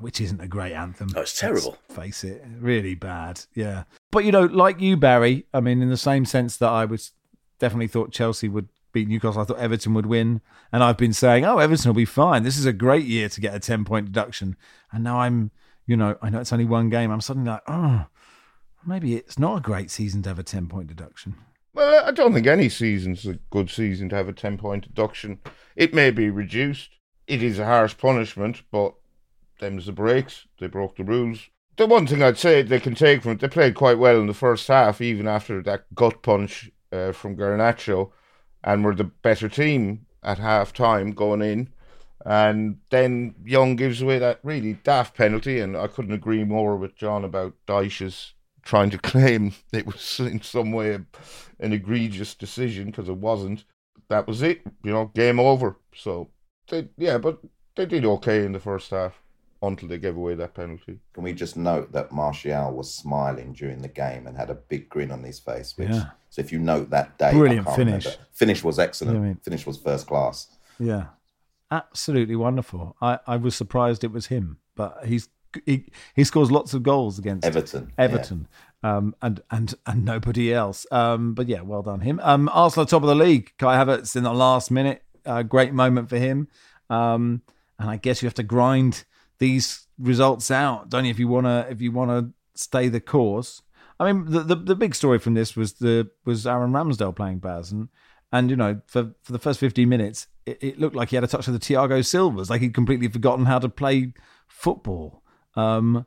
which isn't a great anthem. Oh, it's terrible. Let's face it, really bad. Yeah, but you know, like you, Barry. I mean, in the same sense that I was definitely thought Chelsea would beat Newcastle. I thought Everton would win, and I've been saying, "Oh, Everton will be fine. This is a great year to get a ten point deduction." And now I'm, you know, I know it's only one game. I'm suddenly like, "Oh, maybe it's not a great season to have a ten point deduction." Well, I don't think any season's a good season to have a 10 point deduction. It may be reduced. It is a harsh punishment, but them's the breaks. They broke the rules. The one thing I'd say they can take from it, they played quite well in the first half, even after that gut punch uh, from Garnacho, and were the better team at half time going in. And then Young gives away that really daft penalty, and I couldn't agree more with John about Dyche's trying to claim it was in some way an egregious decision because it wasn't. That was it, you know, game over. So, they, yeah, but they did okay in the first half until they gave away that penalty. Can we just note that Martial was smiling during the game and had a big grin on his face? Which, Yeah. so if you note that day, I Brilliant can't finish. remember. Finish was excellent. Yeah, I mean- Finish was first class. Yeah, absolutely wonderful. I, I was surprised it was him, but he's he, he scores lots of goals against Everton, yeah. Everton, um, and and and nobody else. Um, but yeah, well done him. Um, Arsenal top of the league. Kai Havertz in the last minute, uh, great moment for him. Um, and I guess you have to grind these results out, don't you? If you wanna if you wanna stay the course. I mean, the, the the big story from this was the was Aaron Ramsdale playing Baz, and and you know for for the first fifteen minutes, it, it looked like he had a touch of the Thiago Silvas, like he'd completely forgotten how to play football, um,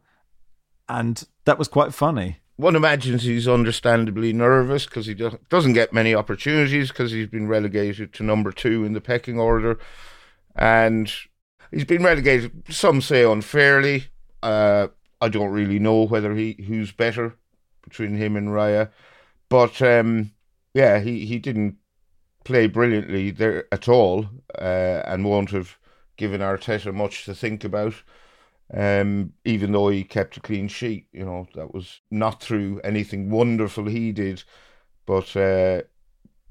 and that was quite funny. One imagines he's understandably nervous because he do- doesn't get many opportunities because he's been relegated to number two in the pecking order. And he's been relegated, some say unfairly. Uh, I don't really know whether he who's better between him and Raya. But um, yeah, he, he didn't play brilliantly there at all uh, and won't have given Arteta much to think about um, even though he kept a clean sheet. You know, that was not through anything wonderful he did. But uh,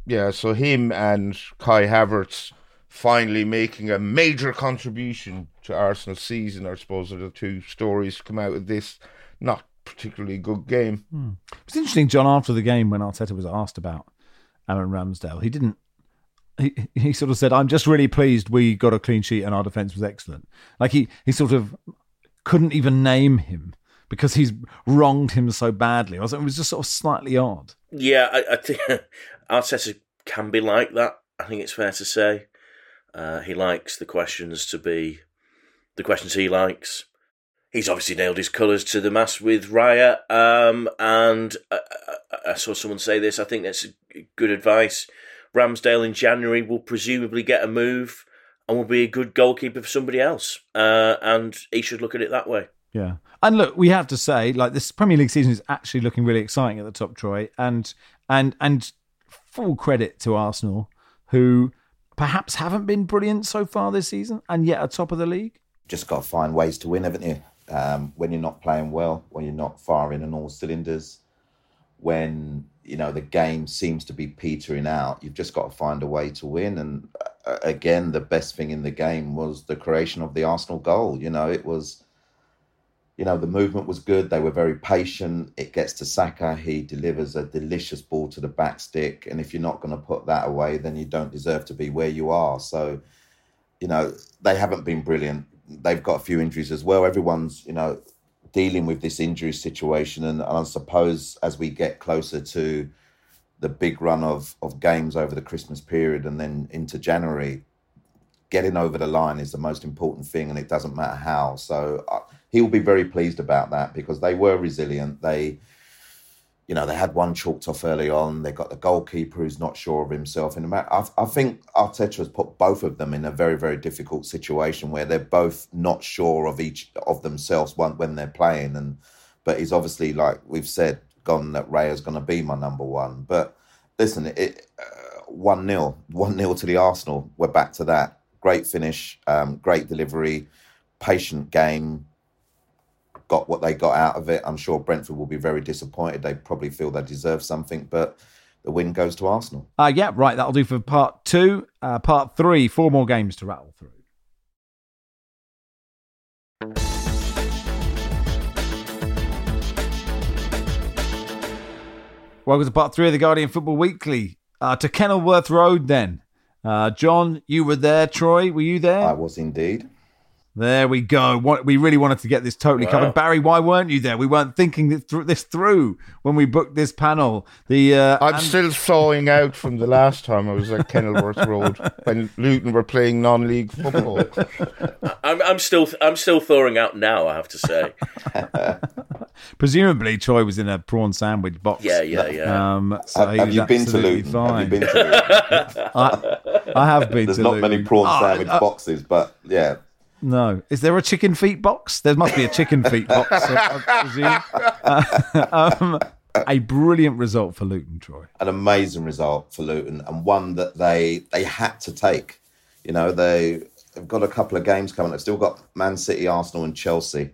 yeah, so him and Kai Havertz finally making a major contribution to Arsenal's season, I suppose, are the two stories to come out of this not particularly good game. It's interesting, John, after the game when Arteta was asked about Aaron Ramsdale, he didn't. He, he sort of said, "I'm just really pleased we got a clean sheet and our defence was excellent." Like he he sort of couldn't even name him because he's wronged him so badly. It was just sort of slightly odd. Yeah, I, I think Arteta can be like that. I think it's fair to say. Uh, he likes the questions to be the questions he likes. He's obviously nailed his colours to the mast with Raya, um, and I, I, I saw someone say this. I think that's good advice. Ramsdale in January will presumably get a move and will be a good goalkeeper for somebody else, uh, and he should look at it that way. Yeah. And look, we have to say, like this Premier League season is actually looking really exciting at the top, Troy. And and and full credit to Arsenal, who perhaps haven't been brilliant so far this season and yet are top of the league? Just got to find ways to win, haven't you? Um, when you're not playing well, when you're not firing on all cylinders, when you know the game seems to be petering out, you've just got to find a way to win. And uh, again, the best thing in the game was the creation of the Arsenal goal. You know, it was you know, the movement was good. They were very patient. It gets to Saka. He delivers a delicious ball to the back stick. And if you're not going to put that away, then you don't deserve to be where you are. So, you know, they haven't been brilliant. They've got a few injuries as well. Everyone's, you know, dealing with this injury situation. And, and I suppose as we get closer to the big run of, of games over the Christmas period and then into January, getting over the line is the most important thing. And it doesn't matter how. So, uh, he'll be very pleased about that because they were resilient. They, you know, they had one chalked off early on. They got the goalkeeper who's not sure of himself. The I, I think Arteta has put both of them in a very, very difficult situation where they're both not sure of each of themselves when, when they're playing. And but he's obviously, like we've said, gone that Ray is going to be my number one. But listen, it uh, one 0 one 0 to the Arsenal. We're back to that. Great finish, um, great delivery, patient game got what they got out of it. I'm sure Brentford will be very disappointed. They probably feel they deserve something, but the win goes to Arsenal. Uh, yeah, right. That'll do for part two. Uh, part three, four more games to rattle through. Welcome to part three of the Guardian Football Weekly. Uh, to Kenilworth Road, then. Uh, John, you were there. Troy, were you there? I was indeed. There we go. What, we really wanted to get this totally wow. covered. Barry, why weren't you there? We weren't thinking this through when we booked this panel. The uh, I'm and- still thawing out from the last time I was at Kenilworth Road when Luton were playing non-league football. I'm, I'm still I'm still thawing out now. I have to say. Presumably, Troy was in a prawn sandwich box. Yeah, yeah, yeah. Um, so have, have you been to Luton? Fine. Have you been to Luton? I, I have been. There's not Luton. many prawn ah, sandwich uh, boxes, but yeah. No. Is there a chicken feet box? There must be a chicken feet box, I presume. Uh, um, a brilliant result for Luton, Troy. An amazing result for Luton, and one that they they had to take. You know, they, they've got a couple of games coming. They've still got Man City, Arsenal, and Chelsea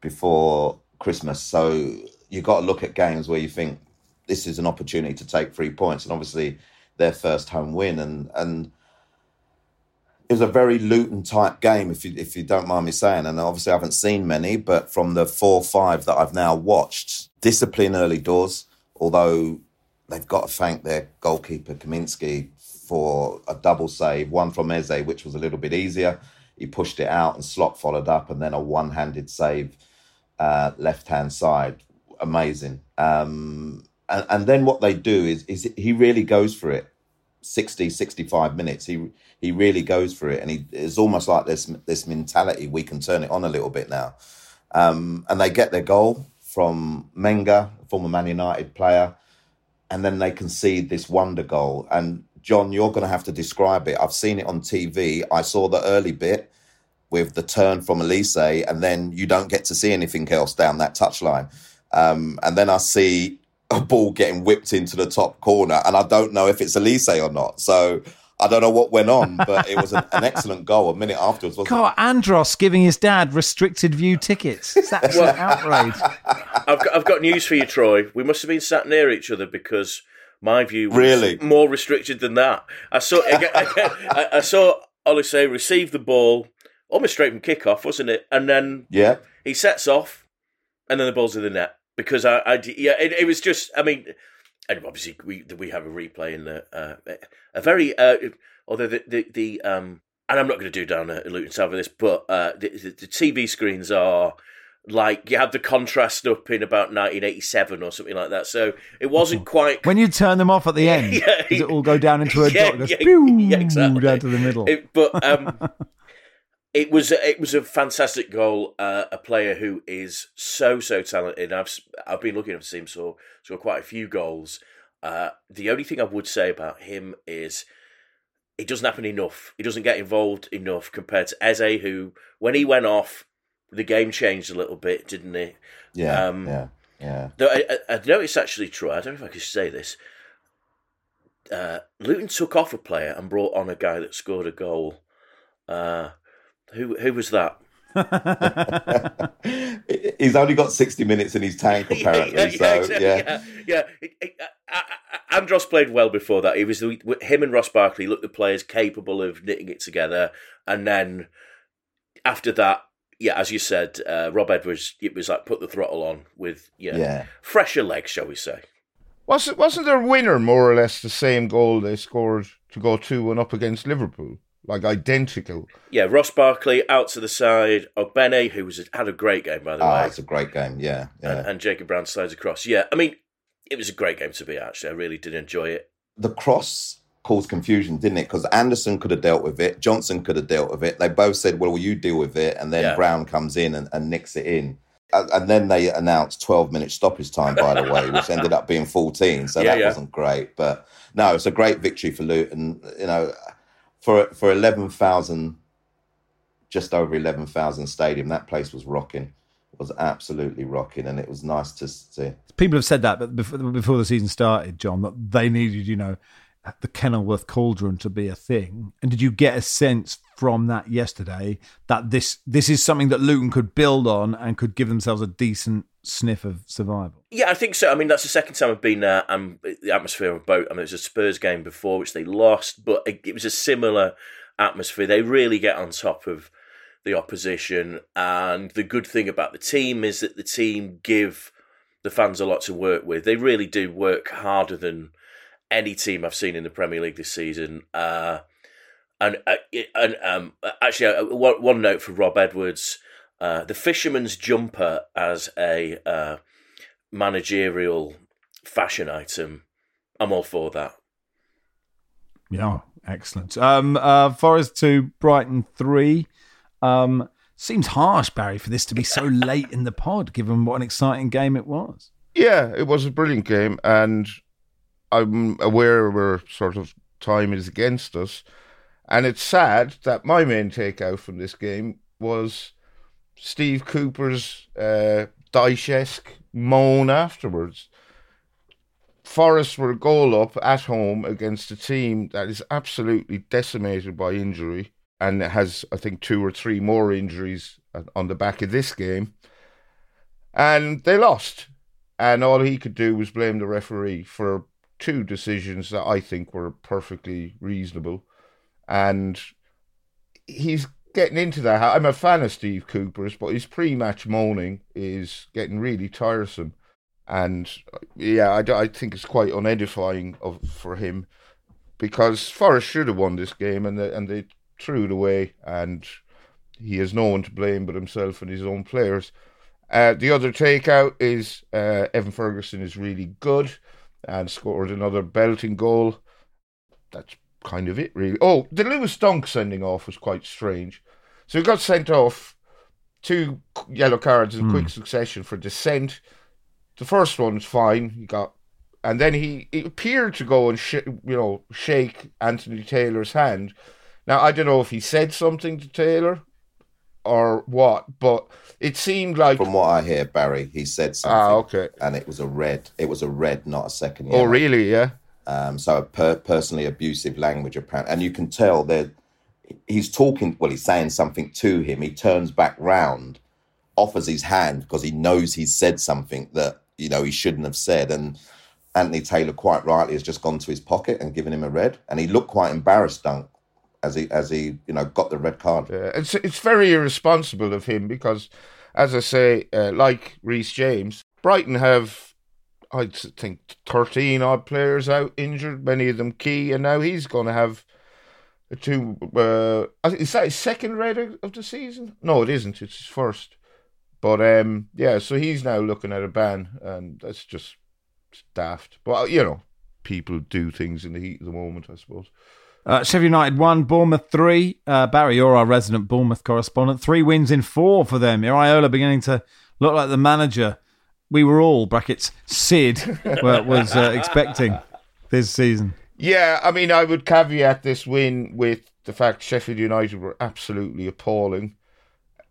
before Christmas. So you've got to look at games where you think this is an opportunity to take three points, and obviously their first home win, and and it was a very Luton type game, if you if you don't mind me saying. And obviously, I haven't seen many, but from the four five that I've now watched, discipline early doors. Although they've got to thank their goalkeeper Kaminski for a double save, one from Eze, which was a little bit easier. He pushed it out, and Slot followed up, and then a one handed save, uh, left hand side, amazing. Um, and, and then what they do is is he really goes for it 60, 65 minutes. He he really goes for it, and he it's almost like this this mentality. We can turn it on a little bit now, um, and they get their goal from Menga, former Man United player, and then they concede this wonder goal. And John, you're going to have to describe it. I've seen it on TV. I saw the early bit with the turn from Olise and then you don't get to see anything else down that touchline. Um, and then I see a ball getting whipped into the top corner, and I don't know if it's Olise or not. So I don't know what went on, but it was an, an excellent goal a minute afterwards. was God, Andros giving his dad restricted view tickets. That's well, outrage. I've got, I've got news for you, Troy. We must have been sat near each other because my view was really more restricted than that. I saw again, again, I, I saw Olise receive the ball almost straight from kickoff, wasn't it? And then yeah, he sets off, and then the ball's in the net because I, I yeah, it, it, was just, I mean, and obviously we we have a replay in the uh, a very uh, although the the, the um and I'm not going to do down a Luton South of this, but uh, the, the, TV screens are like you have the contrast up in about 1987 or something like that. So it wasn't quite. When you turn them off at the end, yeah, does it all go down into a yeah, dot? Goes, yeah, yeah, exactly. down to the middle. It, but um, it was it was a fantastic goal. Uh, a player who is so so talented. I've I've been looking to see him score score quite a few goals. Uh, the only thing I would say about him is it doesn't happen enough. He doesn't get involved enough compared to Eze, who when he went off, the game changed a little bit, didn't it? Yeah, um, yeah, yeah. Though I, I, I noticed actually, Troy. I don't know if I could say this. uh, Luton took off a player and brought on a guy that scored a goal. Uh, who who was that? He's only got 60 minutes in his tank, apparently. yeah, so, exactly, yeah. yeah, yeah. It- it- uh, uh, Andros played well before that. He was the, him and Ross Barkley looked the players capable of knitting it together, and then after that, yeah, as you said, uh, Rob Edwards, it was like put the throttle on with yeah, Yeah. fresher legs, shall we say? Wasn't wasn't their winner more or less the same goal they scored to go two one up against Liverpool? Like identical. Yeah, Ross Barkley out to the side. Ogbene, who was had a great game by the Ah, way, it's a great game. Yeah. yeah. and, and Jacob Brown slides across. Yeah, I mean, it was a great game to be actually. I really did enjoy it. the cross caused confusion, didn't it? Because Andersen could have dealt with it, Johnstone could have dealt with it. They both said, "Well, will you deal with it?" And then Yeah. Brown comes in and, and nicks it in. And and then they announced 12 minute stoppage time, by the way, which ended up being 14. So Yeah, that yeah. wasn't great. But no, it's a great victory for Luton. You know, for for 11,000, just over 11,000 stadium, that place was rocking. It was absolutely rocking. And it was nice to see. People have said that, but before, before the season started, John, that they needed, you know, the Kenilworth Cauldron to be a thing. And did you get a sense from that yesterday that this this is something that Luton could build on and could give themselves a decent sniff of survival? Yeah, I think so. I mean, that's the second time I've been there, and the atmosphere of both. I mean, it was a Spurs game before, which they lost, but it, it was a similar atmosphere. They really get on top of the opposition, and the good thing about the team is that the team give the fans a lot to work with. They really do work harder than any team I've seen in the Premier League this season. Uh, and uh, and um, actually, uh, one, one note for Rob Edwards: uh, the fisherman's jumper as a uh, managerial fashion item. I'm all for that. Yeah, excellent. Um, uh, Forest two, Brighton three. Um, seems harsh, Barry, for this to be so late in the pod, given what an exciting game it was. Yeah, it was a brilliant game, and I'm aware we're sort of time is against us. And it's sad that my main takeout from this game was Steve Cooper's uh, Dyche-esque moan afterwards. Forest were a goal up at home against a team that is absolutely decimated by injury and has, I think, two or three more injuries on the back of this game. And they lost. And all he could do was blame the referee for two decisions that I think were perfectly reasonable. And he's getting into that. I'm a fan of Steve Cooper's, but his pre match moaning is getting really tiresome. And yeah, I, I think it's quite unedifying of, for him because Forest should have won this game and they, and they threw it away. And he has no one to blame but himself and his own players. Uh, the other takeout is uh, Evan Ferguson is really good and scored another belting goal. That's kind of it, really. Oh, the Lewis Dunk sending off was quite strange. So he got sent off two yellow cards in quick succession for dissent. The first one's fine. He got, and then he, he appeared to go and sh- you know shake Anthony Taylor's hand. Now I don't know if he said something to Taylor or what, but it seemed like From what I hear, Barry, he said something. ah okay. And it was a red. It was a red, not a second Oh really? Yeah. Um, so per- personally abusive language, apparently, and you can tell that he's talking. Well, he's saying something to him. He turns back round, offers his hand because he knows he's said something that you know he shouldn't have said, and Anthony Taylor quite rightly has just gone to his pocket and given him a red, and he looked quite embarrassed, Dunk, as he as he you know got the red card. Uh, it's it's very irresponsible of him because, as I say, uh, like Reece James, Brighton have, I think, thirteen odd players out injured, many of them key, and now he's going to have a two. Uh, is that his second red of the season? No, it isn't. It's his first. But um, yeah, so he's now looking at a ban, and that's just daft. But you know, people do things in the heat of the moment, I suppose. Uh, Sheffield United one, Bournemouth three. Uh, Barry, you're our resident Bournemouth correspondent. Three wins in four for them. Iraola beginning to look like the manager we were all brackets Sid was uh, expecting this season. Yeah, I mean, I would caveat this win with the fact Sheffield United were absolutely appalling.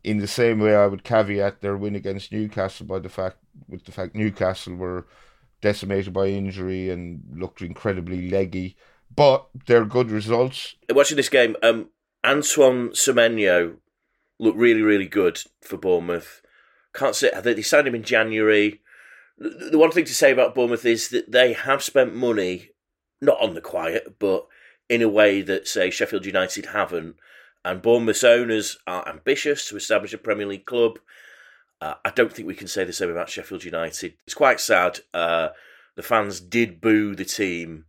In the same way, I would caveat their win against Newcastle by the fact with the fact Newcastle were decimated by injury and looked incredibly leggy. But they're good results. Watching this game, um, Antoine Semenyo looked really, really good for Bournemouth. Can't say they signed him in January. The one thing to say about Bournemouth is that they have spent money, not on the quiet, but in a way that, say, Sheffield United haven't. And Bournemouth's owners are ambitious to establish a Premier League club. Uh, I don't think we can say the same about Sheffield United. It's quite sad. Uh, the fans did boo the team.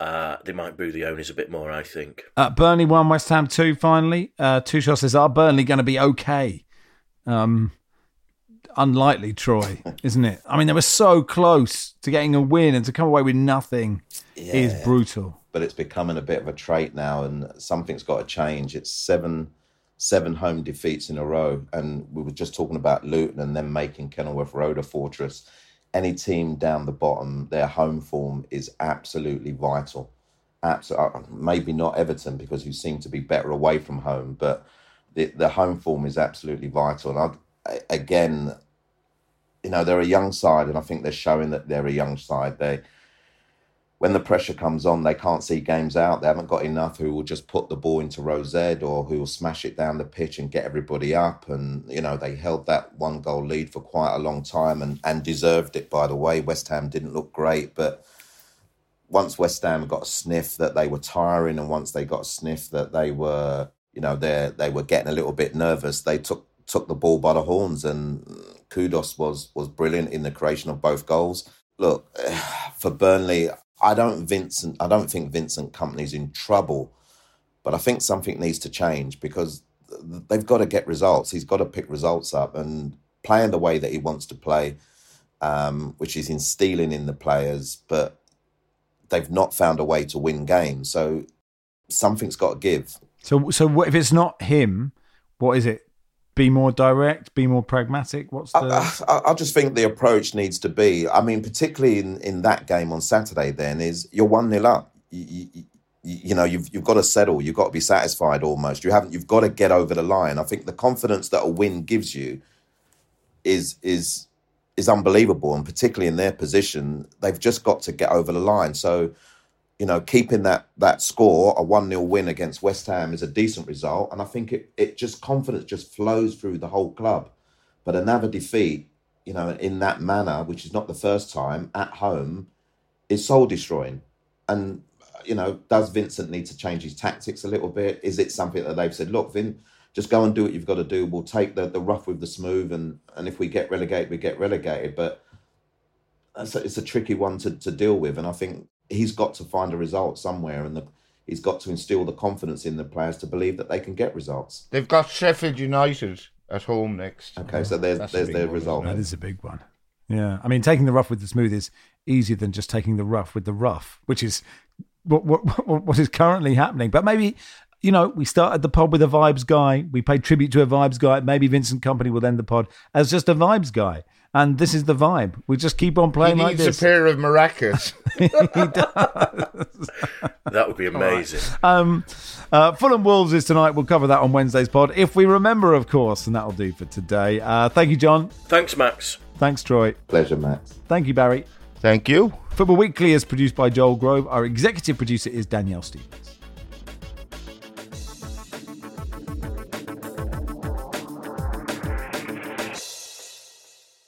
Uh, they might boo the owners a bit more, I think. Uh, Burnley one, West Ham two. Finally, uh, Tuchel says, "Are Burnley going to be okay?" Um, unlikely, Troy, isn't it? I mean, they were so close to getting a win, and to come away with nothing is brutal. but it's becoming a bit of a trait now, and something's got to change. It's seven seven home defeats in a row, and we were just talking about Luton and them making Kenilworth Road a fortress. Any team down the bottom, their home form is absolutely vital. Absolutely, uh, maybe not Everton because you seem to be better away from home, but the the home form is absolutely vital. And again, you know, they're a young side, and I think they're showing that they're a young side. They when the pressure comes on, they can't see games out. They haven't got enough who will just put the ball into Z or who will smash it down the pitch and get everybody up. And, you know, they held that one goal lead for quite a long time and, and deserved it, by the way. West Ham didn't look great, but once West Ham got a sniff that they were tiring and once they got a sniff that they were, you know, they they were getting a little bit nervous, they took took the ball by the horns and Kudus was was brilliant in the creation of both goals. Look, for Burnley, I don't Vincent. I don't think Vincent Kompany's in trouble, but I think something needs to change because they've got to get results. He's got to pick results up and playing the way that he wants to play, um, which is instilling in the players. But they've not found a way to win games, so something's got to give. So, so if it's not him, what is it? Be more direct, be more pragmatic. What's the? I, I, I just think the approach needs to be. I mean, particularly in, in that game on Saturday, then is you're one nil up. You, you, you know, you've you've got to settle. You've got to be satisfied. Almost, you haven't. You've got to get over the line. I think the confidence that a win gives you is is is unbelievable, and particularly in their position, they've just got to get over the line. So you know, keeping that that score, a one 0 win against West Ham, is a decent result, and I think it it just confidence just flows through the whole club. But another defeat, you know, in that manner, which is not the first time at home, is soul destroying. And you know, does Vincent need to change his tactics a little bit? Is it something that they've said, look, Vin, just go and do what you've got to do. We'll take the the rough with the smooth, and and if we get relegated, we get relegated. But it's a, it's a tricky one to, to deal with, and I think he's got to find a result somewhere, and the, he's got to instill the confidence in the players to believe that they can get results. They've got Sheffield United at home next. Okay, so there's That's there's big their one, result. that is a big one. Yeah, I mean, taking the rough with the smooth is easier than just taking the rough with the rough, which is what what what, what is currently happening. But maybe. You know, we started the pod with a vibes guy. We paid tribute to a vibes guy. Maybe Vincent Kompany will end the pod as just a vibes guy. And this is the vibe. We just keep on He playing like needs this. a pair of maracas. That would be amazing. Um, uh, Fulham Wolves is tonight. We'll cover that on Wednesday's pod if we remember, of course, and that'll do for today. Uh, thank you, John. Thanks, Max. Thanks, Troy. Pleasure, Max. Thank you, Barry. Thank you. Football Weekly is produced by Joel Grove. Our executive producer is Danielle Stevens.